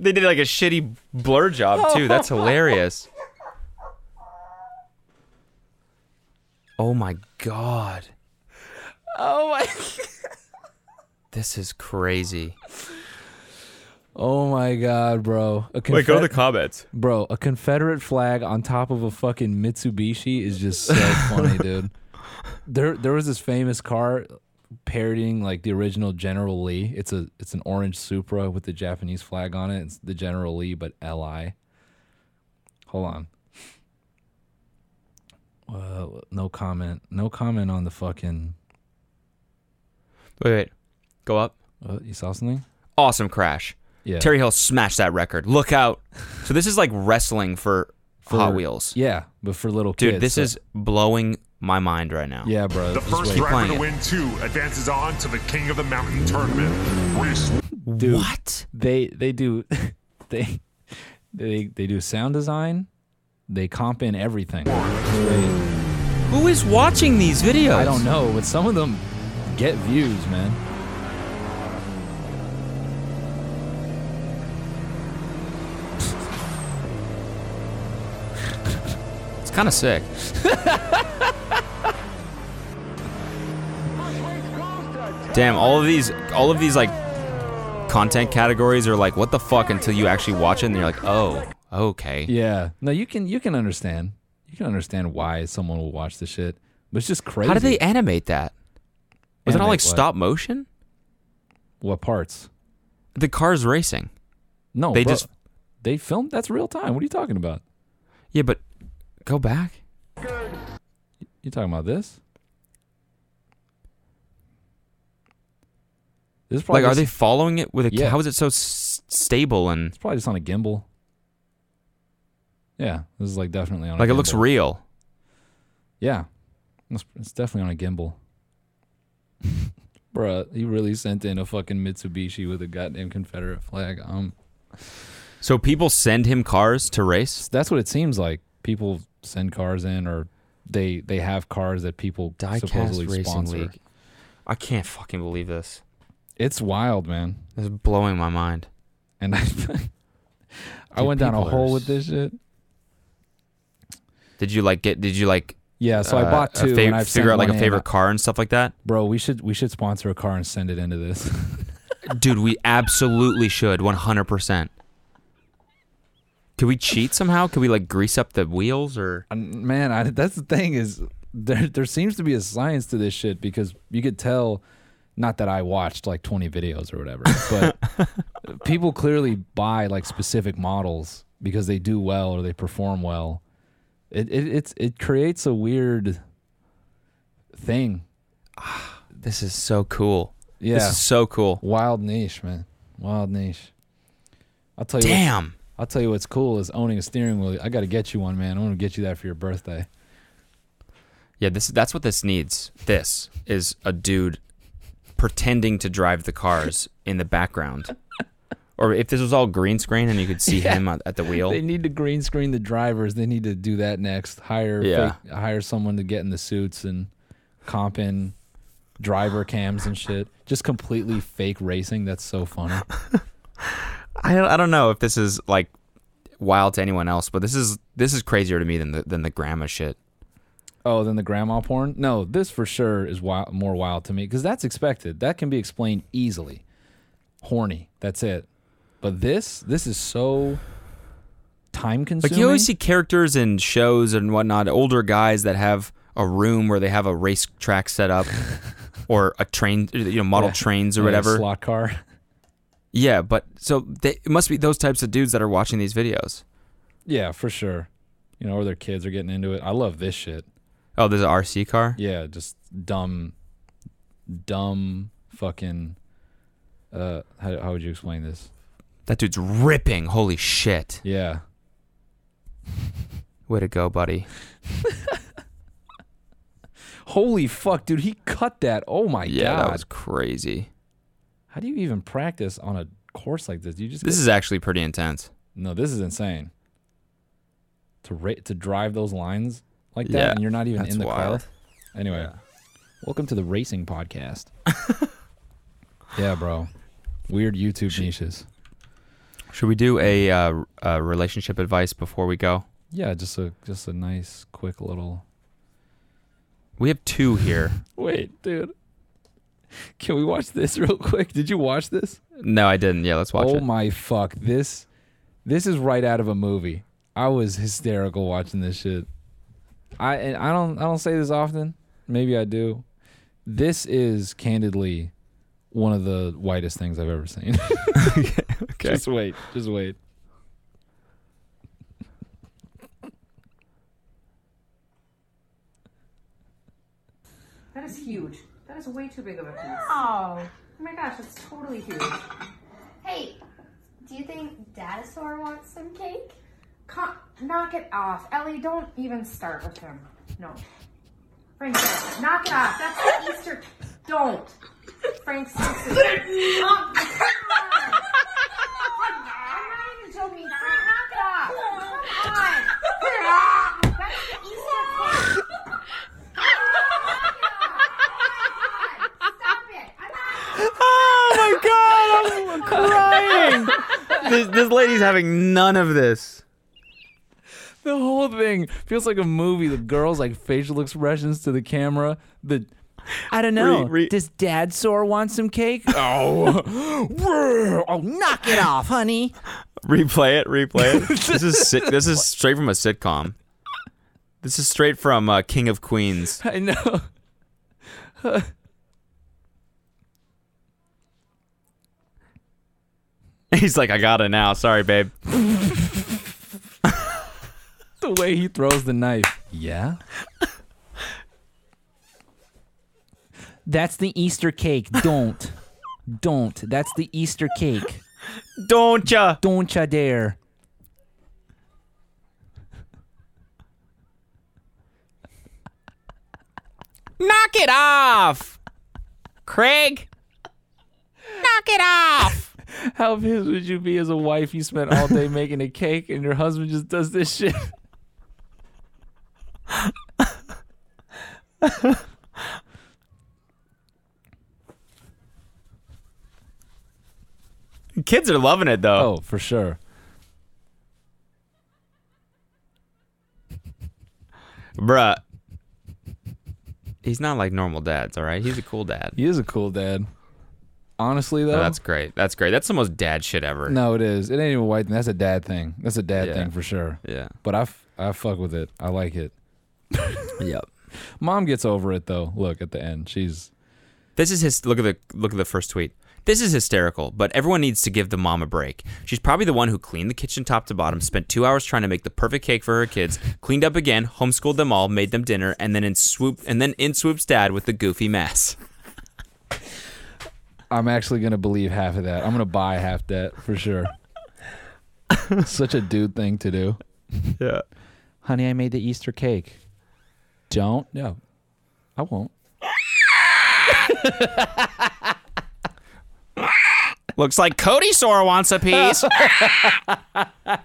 they did like a shitty blur job too. That's *laughs* hilarious. Oh my god. Oh my. This is crazy. Oh my god, bro. A Wait, go to the comments. Bro, a Confederate flag on top of a fucking Mitsubishi is just so funny, dude. There there was this famous car parodying like the original General Lee. It's a it's an orange Supra with the Japanese flag on it. It's the General Lee but LI. Hold on. Uh, no comment. No comment on the fucking. Wait, wait. Go up. Uh, you saw something? Awesome crash. Yeah. Terry Hill smashed that record. Look out. *laughs* So this is like wrestling for, Hot For- Wheels. Yeah, but for little Dude, kids. this so- is blowing my mind right now. Yeah, bro. The first wait. driver to win two advances on to the King of the Mountain tournament. Race Dude, What? they they do *laughs* they they they do sound design they comp in everything They- Who is watching these videos? i don't know but some of them get views man kind of sick. Damn, all of these, all of these like content categories are like, what the fuck? Until you actually watch it, and you're like, oh, okay. yeah no you can you can understand you can understand why someone will watch this shit but it's just crazy How did they animate that? Was it all like what? stop motion? what parts The cars racing. no They bro, just- they filmed that's real time what are you talking about Yeah, but go back. you talking about this this is probably Like, are they following it with a? Yeah. How is it so s- stable and it's probably just on a gimbal yeah this is like definitely on a like it looks real? Yeah, it's, it's definitely on a gimbal. *laughs* Bruh, he really sent in a fucking Mitsubishi with a goddamn Confederate flag. Um, So people send him cars to race. that's what it seems like. People send cars in, or they they have cars that people Diecast supposedly Racing sponsor. League. I can't fucking believe this. It's wild, man. It's blowing my mind. And I, *laughs* I Dude, went down a hole with this shit. Did you like get? Did you like? Yeah, so I uh, bought two. fav- and I've figure out like a favorite car and stuff like that. Bro, we should we should sponsor a car and send it into this. *laughs* Dude, we absolutely should. One hundred percent. Could we cheat somehow? Could we like grease up the wheels or? And, man, I, that's the thing is there there seems to be a science to this shit because you could tell. Not that I watched like 20 videos or whatever, but *laughs* people clearly buy like specific models because they do well or they perform well. It it it's it creates a weird thing. *sighs* This is so cool. Yeah, This is so cool. wild niche, man. Wild niche. I'll tell you. Damn. I'll tell you what's cool is owning a steering wheel. I got to get you one, man. I want to get you that for your birthday. Yeah, this that's what this needs. This is a dude pretending to drive the cars in the background. Or if this was all green screen and you could see *laughs* him at at the wheel. They need to green screen the drivers. They need to do that next. Hire Yeah. fake, hire someone to get in the suits and comp in driver cams and shit. Just completely fake racing. That's so funny. *laughs* I don't, I don't know if this is like wild to anyone else, but this is this is crazier to me than the than the grandma shit. Oh, than the grandma porn? No, this for sure is wild, more wild to me because that's expected. That can be explained easily. Horny. That's it. But this, this is so time consuming. Like you always see characters in shows and whatnot, older guys that have a room where they have a racetrack set up, *laughs* or a train, you know, model Yeah. trains or Yeah, whatever. slot car. Yeah, but so they, it must be those types of dudes that are watching these videos. Yeah, for sure. You know, or their kids are getting into it. I love this shit. Oh, there's an RC car. Yeah, just dumb, dumb fucking. Uh, how how would you explain this? That dude's ripping. Holy shit! Yeah, *laughs* Way to go, buddy. *laughs* holy fuck, dude, he cut that. Oh my Yeah, god, that was crazy. How do you even practice on a course like this? You just This get- is actually pretty intense. no, this is insane. To ra- to drive those lines like that, Yeah, and you're not even that's in the wild. car. Anyway, welcome to the racing podcast. *laughs* yeah, bro. Weird YouTube niches. Should we do a, uh, uh relationship advice before we go? Yeah, just a just a nice, quick little. We have two here. *laughs* Wait, dude. Can we watch this *laughs* real quick? Did you watch this? No, I didn't. Yeah, let's watch oh it. my fuck. This this is right out of a movie. I was hysterical watching this shit. I and I don't I don't say this often. Maybe I do. This is candidly one of the whitest things I've ever seen. *laughs* Okay. Just wait. Just wait. That is huge. That is way too big of a piece. Oh. Oh my gosh, that's totally huge. Hey, do you think Dinosaur wants some cake? Con- knock it off. Ellie, don't even start with him. No. Frank, don't. knock it off. That's the Easter. Don't. Frank, seriously. *laughs* Oh, come on. I'm not even joking. Frank, knock it off. Come on. That's the Easter cake. Stop it. I'm not Oh my god, I'm crying. this, this lady's having none of this. The whole thing feels like a movie. The girls like facial expressions to the camera. The I don't know. Re- re- Does Dad Sore want some cake? *laughs* oh, oh, knock it off, honey. Replay it, replay it. *laughs* this is si- this is straight from a sitcom. This is straight from uh, King of Queens. I know. *laughs* *laughs* He's like, I got it now. Sorry, babe. the way he throws the knife. Yeah. That's the Easter cake. Don't. Don't. That's the Easter cake. Don't ya? Don't ya dare. Knock it off, Craig. Knock it off. *laughs* How pissed would you be as a wife? You spent all day making a cake and your husband just does this shit. *laughs* Kids are loving it though. Oh, for sure. Bruh. He's not like normal dads, all right? He's a cool dad. He is a cool dad. Honestly, oh, though. Oh, that's great. That's great. That's the most dad shit ever. No, it is. It ain't even a white thing. That's a dad thing. That's a dad Yeah. thing for sure. Yeah. But I, f- I fuck with it. I like it. *laughs* Yep. Mom gets over it though. Look at the end. She's This is his look at the look at the first tweet. This is hysterical, but everyone needs to give the mom a break. She's probably the one who cleaned the kitchen top to bottom, spent two hours trying to make the perfect cake for her kids, cleaned up again, homeschooled them all, made them dinner, and then in swoop and then in swoops dad with the goofy mess. I'm actually gonna believe half of that. I'm gonna buy half that for sure. *laughs* Such a dude thing to do. Yeah. Honey, I made the Easter cake. Don't. No. I won't. Looks like Cody Sora wants a piece. *laughs*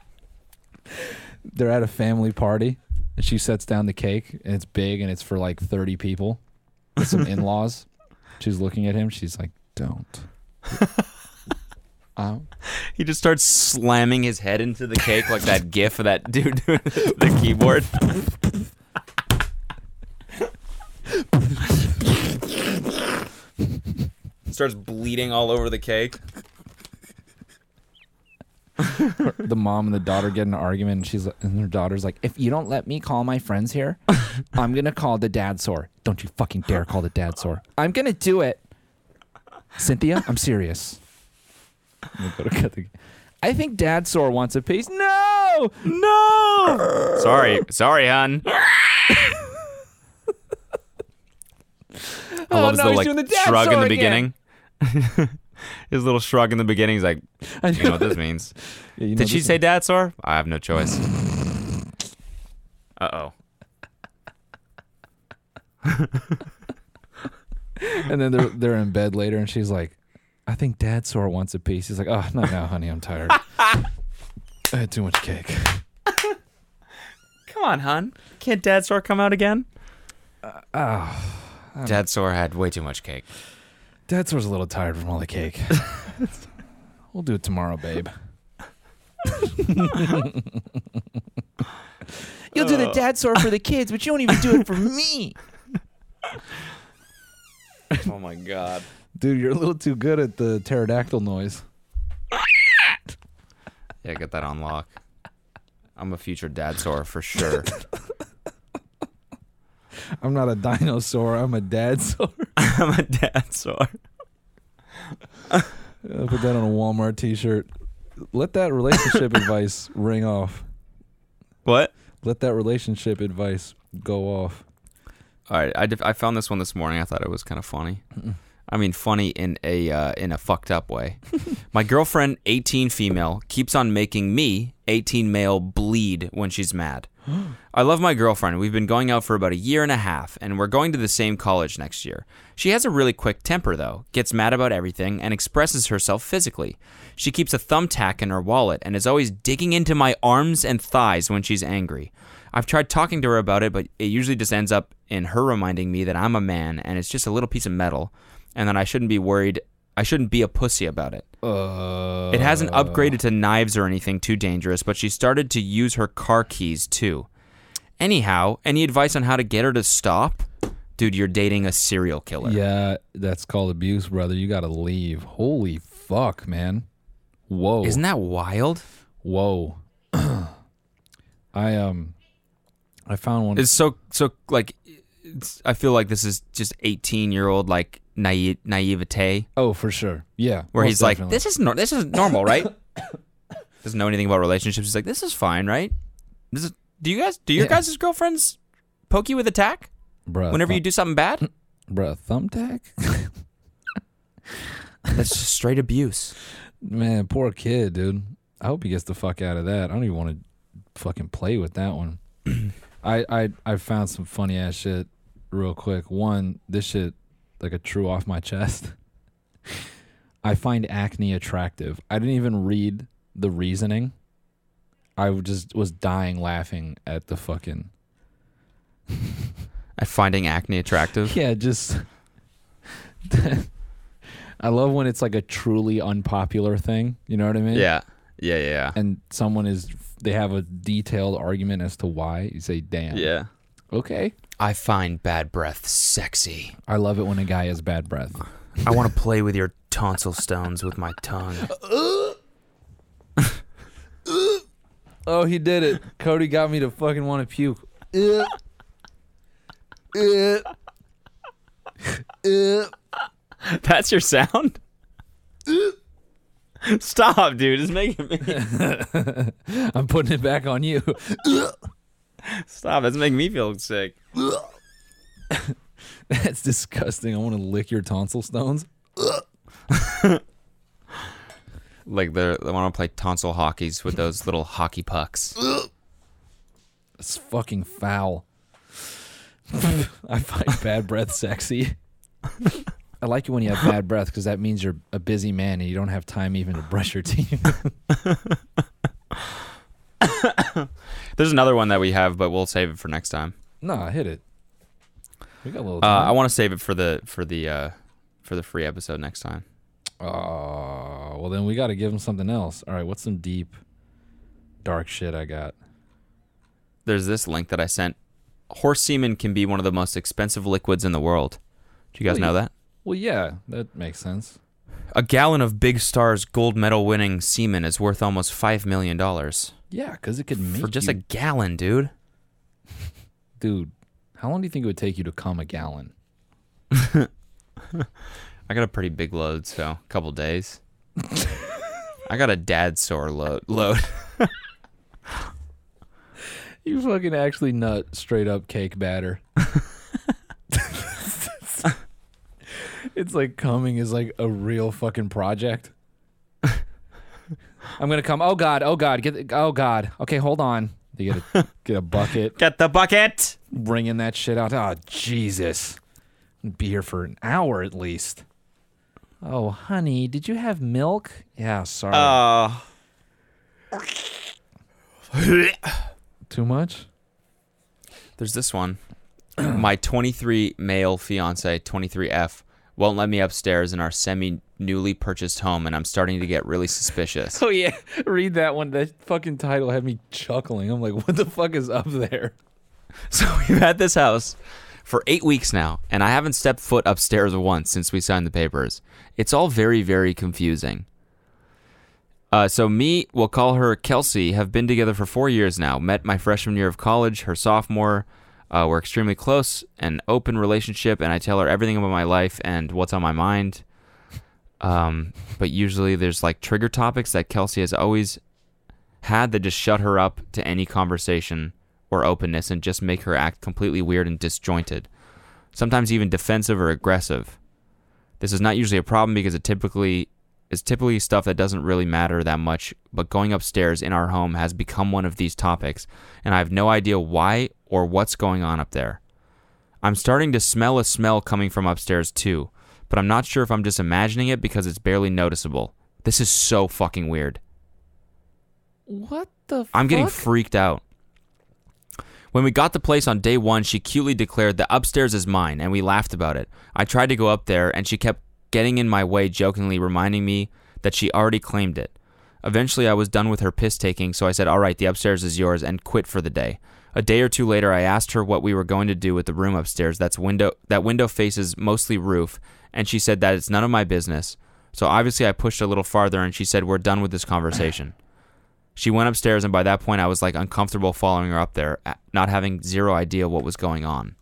They're at a family party and she sets down the cake and it's big and it's for like 30 people. With some *laughs* in-laws. She's looking at him. She's like, "Don't." *laughs* Um, he just starts slamming his head into the cake like that gif of that dude *laughs* doing the keyboard. starts bleeding all over the cake. the mom and the daughter get in an argument and she's and her daughter's like if you don't let me call my friends here *laughs* i'm gonna call the dad sore don't you fucking dare call the dad sore i'm gonna do it cynthia i'm serious I'm gonna go to i think dad sore wants a piece no no Sorry, sorry, hon. *laughs* I Oh, love his no, little like the dad shrug in the again. beginning. *laughs* his little shrug in the beginning. He's like, I you know what this means. *laughs* Yeah, you know Did she this say dad sore? I have no choice. Uh oh. And then they're they're in bed later and she's like i think dad sore wants a piece he's like oh not now honey i'm tired *laughs* i had too much cake Come on, hon. Can't dad sore come out again? Uh, oh Dad sore had way too much cake. Dad sore's a little tired from all the cake. *laughs* we'll do it tomorrow, babe. You'll do the dad sore for the kids, but you don't even do it for me. *laughs* *laughs* Oh my god. Dude, you're a little too good at the pterodactyl noise. Yeah, get that on lock. I'm a future dad sore for sure. *laughs* I'm not a dinosaur. I'm a dad sore. *laughs* I'm a dad sore. I'll put that on a Walmart T-shirt. Let that relationship advice ring off. What? Let that relationship advice go off. All right, I, def- I found this one this morning. I thought it was kind of funny. I mean, funny in a uh, in a fucked up way. *laughs* My girlfriend, 18 female, keeps on making me, 18 male, bleed when she's mad. *gasps* I love my girlfriend. We've been going out for about a year and a half, and we're going to the same college next year. She has a really quick temper, though, gets mad about everything, and expresses herself physically. She keeps a thumbtack in her wallet and is always digging into my arms and thighs when she's angry. I've tried talking to her about it, but it usually just ends up in her reminding me that I'm a man and it's just a little piece of metal, and that I shouldn't be worried. I shouldn't be a pussy about it. Uh, It hasn't upgraded to knives or anything too dangerous, but she started to use her car keys too. Anyhow, any advice on how to get her to stop? Dude, you're dating a serial killer. Yeah, that's called abuse, brother. You got to leave. Holy fuck, man. Whoa. Isn't that wild? Whoa. *clears throat* I um I found one It's so so like I feel like this is just 18 year old like naive naivete Oh, for sure. Yeah. where he's like this is nor- this is normal, right? *coughs* Doesn't know anything about relationships. He's like this is fine, right? This is do you guys do your Yeah. guys' girlfriends poke you with a tack Bruh, whenever you do something bad? *laughs* Bruh, thumbtack? *laughs* That's just straight abuse. Man, poor kid, dude. I hope he gets the fuck out of that. I don't even want to fucking play with that one. *clears throat* I I I found some funny ass shit real quick. One, this shit like a true off my chest. *laughs* I find acne attractive. I didn't even read the reasoning. I just was dying laughing at the fucking *laughs* At finding acne attractive. yeah, just. *laughs* I love when it's like a truly unpopular thing. You know what I mean? Yeah. Yeah, yeah, yeah. And someone is, they have a detailed argument as to why. You say, damn. Yeah. Okay. I find bad breath sexy. I love it when a guy has bad breath. I want to play with your tonsil stones with my tongue. *laughs* Oh, he did it. Cody got me to fucking want to puke. *laughs* That's your sound? *laughs* Stop, dude. It's making me I'm putting it back on you. Stop. That's making me feel sick. *laughs* That's disgusting. I want to lick your tonsil stones. *laughs* Like the I want to play tonsil hockeys with those little hockey pucks. It's fucking foul. *laughs* I find bad breath sexy. I like it when you have bad breath because that means you're a busy man and you don't have time even to brush your teeth. *coughs* There's another one that we have, but we'll save it for next time. nah, hit it. We got a little Uh. I want to save it for the for the uh, for the free episode next time. Oh, well then we got to give him something else. All right, what's some deep, dark shit I got? There's this link that I sent. Horse semen can be one of the most expensive liquids in the world. Do you guys know that? Well, yeah, that makes sense. A gallon of Big Star's gold medal winning semen is worth almost five million dollars Yeah, because it could make for just you, a gallon, dude. *laughs* dude. How long do you think it would take you to come a gallon? *laughs* I got a pretty big load, so a couple days. *laughs* I got a dad sore load. Load. You fucking actually nut straight up cake batter. it's like coming is like a real fucking project. I'm gonna come. Oh god. Oh god. Get. The, oh god. Okay, hold on. You get a *laughs* get a bucket. Get the bucket. Bringing that shit out. Oh Jesus. Be here for an hour at least. Oh honey, did you have milk? Yeah. Sorry. Uh, Too much. there's this one. My 23 male fiance, 23F, won't let me upstairs in our semi newly purchased home, and I'm starting to get really suspicious. *laughs* Oh yeah, read that one. That fucking title had me chuckling. I'm like, what the fuck is up there? *laughs* So we've had this house for eight weeks now, and I haven't stepped foot upstairs once since we signed the papers. It's all very, very confusing. Uh, so me, we'll call her Kelsey, have been together for four years now. Met my freshman year of college, her sophomore. Uh, we're extremely close, an open relationship, and I tell her everything about my life and what's on my mind. Um, but usually there's like trigger topics that Kelsey has always had that just shut her up to any conversation or openness and just make her act completely weird and disjointed. Sometimes even defensive or aggressive. This is not usually a problem because it typically is typically stuff that doesn't really matter that much, but going upstairs in our home has become one of these topics, and I have no idea why or what's going on up there. I'm starting to smell a smell coming from upstairs too, but I'm not sure if I'm just imagining it because it's barely noticeable. This is so fucking weird. What the I'm getting fuck? freaked out. When we got the place on day one, she cutely declared that upstairs is mine, and we laughed about it. I tried to go up there, and she kept getting in my way, jokingly reminding me that she already claimed it. Eventually, I was done with her piss taking, so I said, All right, the upstairs is yours, and quit for the day. A day or two later, I asked her what we were going to do with the room upstairs. That's window that window faces mostly roof, and she said that it's none of my business. So obviously, I pushed a little farther, and she said, "We're done with this conversation." *clears throat* She went upstairs, and by that point, I was like uncomfortable following her up there, not having zero idea what was going on.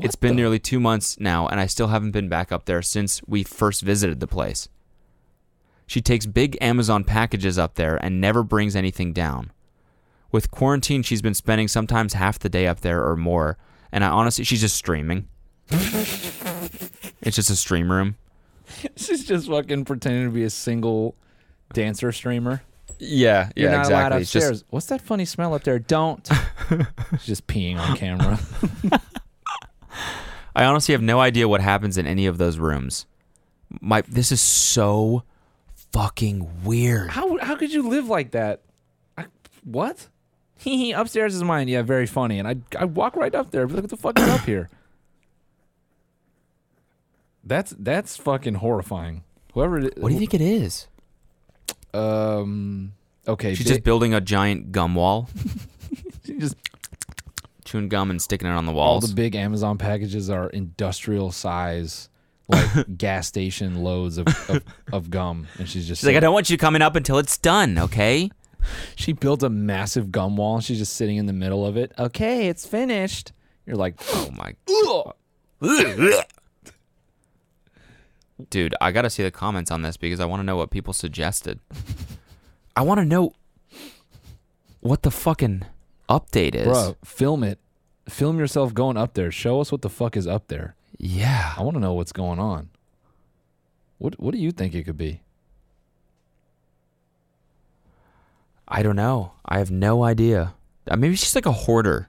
it's been nearly two months now, and I still haven't been back up there since we first visited the place. She takes big Amazon packages up there and never brings anything down. With quarantine, she's been spending sometimes half the day up there or more, and I honestly, she's just streaming. It's just a stream room. *laughs* She's just fucking pretending to be a single dancer streamer. Yeah, You're yeah, not allowed exactly. It's just- What's that funny smell up there? Don't. *laughs* She's just peeing on camera. *laughs* I honestly have no idea what happens in any of those rooms. My this is so fucking weird. How how could you live like that? I, what? Hee upstairs is mine. Yeah, very funny. And I I walk right up there. Look what the fuck is up here. That's that's fucking horrifying. Whoever. It, What do you think it is? Um. Okay. She's big- just building a giant gum wall, *laughs* she just chewing gum and sticking it on the walls. all the big Amazon packages are industrial size, like *laughs* gas station loads of, of, of gum, and she's just She's like, I don't want you coming up until it's done, okay? *laughs* She built a massive gum wall. and She's just sitting in the middle of it. Okay, it's finished. You're like, oh my, dude, I gotta see the comments on this because I want to know what people suggested. I want to know what the fucking update is. bro, film it. Film yourself going up there. Show us what the fuck is up there. Yeah, I want to know what's going on. What What do you think it could be? I don't know. I have no idea. Uh, Maybe she's like a hoarder.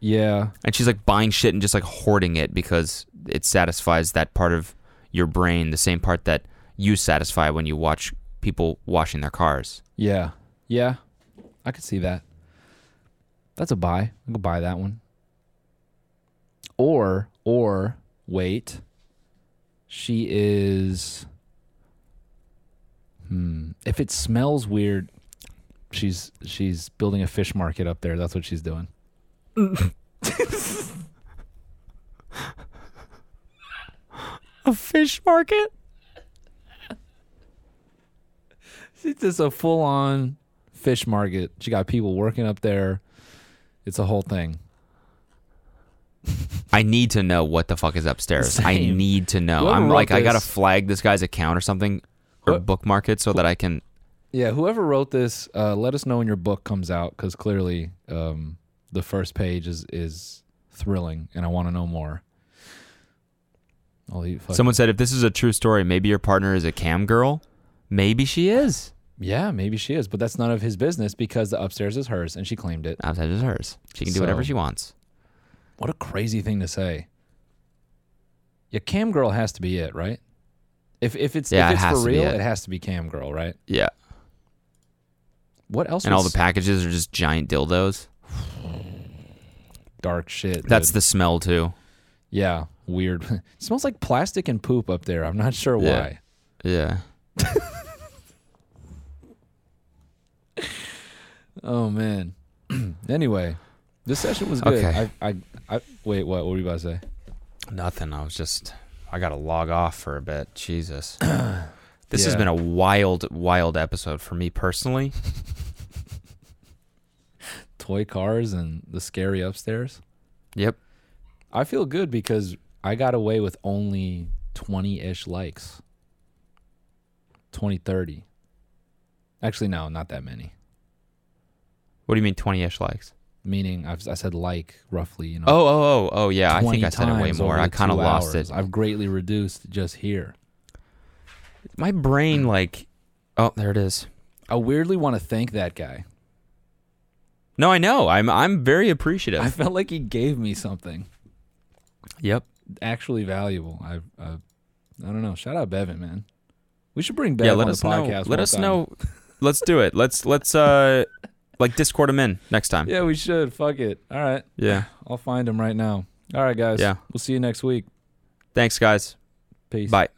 Yeah, and she's like buying shit and just like hoarding it because it satisfies that part of your brain, the same part that you satisfy when you watch people washing their cars. yeah, yeah. I could see that. That's a buy. I could buy that one. Or or wait. She is. Hmm. If it smells weird, she's she's building a fish market up there. That's what she's doing. *laughs* A fish market? It's just a full on fish market. She got people working up there. It's a whole thing. I need to know what the fuck is upstairs. I need to know. Whoever I'm wrote like, I gotta flag this guy's account or something, or bookmark it so that I can. Yeah, whoever wrote this, uh, let us know when your book comes out because clearly um, the first page is is thrilling, and I want to know more. The fucking- Someone said if this is a true story, maybe your partner is a cam girl. Maybe she is. yeah, maybe she is, but that's none of his business because the upstairs is hers, and she claimed it. Outside is hers. She can do whatever she wants. What a crazy thing to say. Yeah, cam girl has to be it, right? If if it's Yeah, if it it's has for to be real, it. it has to be cam girl, right? Yeah. What else? And all the packages are just giant dildos. *sighs* dark shit. That's dude. the smell too. yeah weird. *laughs* it smells like plastic and poop up there. I'm not sure why. Yeah. *laughs* Oh man. *clears throat* anyway, This session was good. Okay. I, I, I wait. What? What were you about to say? Nothing. I was just. I gotta log off for a bit. Jesus. *clears throat* This has been a wild, wild episode for me personally. *laughs* Toy cars and the scary upstairs. Yep. I feel good because I got away with only 20 ish likes. 20, 30. Actually, no, not that many. What do you mean, twenty-ish likes? Meaning, I've, I said like roughly, you know. Oh, oh, oh, oh, yeah. I think I said it way more. I kind of lost hours. it. I've greatly reduced just here. My brain, like, oh, there it is. I weirdly want to thank that guy. No, I know. I'm, I'm very appreciative. I felt like he gave me something yep. Actually valuable. I, I, I don't know. Shout out Bevan, man. We should bring Bev yeah. Let on us the know. Let us time. know. Let's do it. Let's let's uh, like Discord him in next time. Yeah, we should. Fuck it. All right. Yeah. I'll find him right now. All right, guys. Yeah. We'll see you next week. Thanks, guys. Peace. Bye.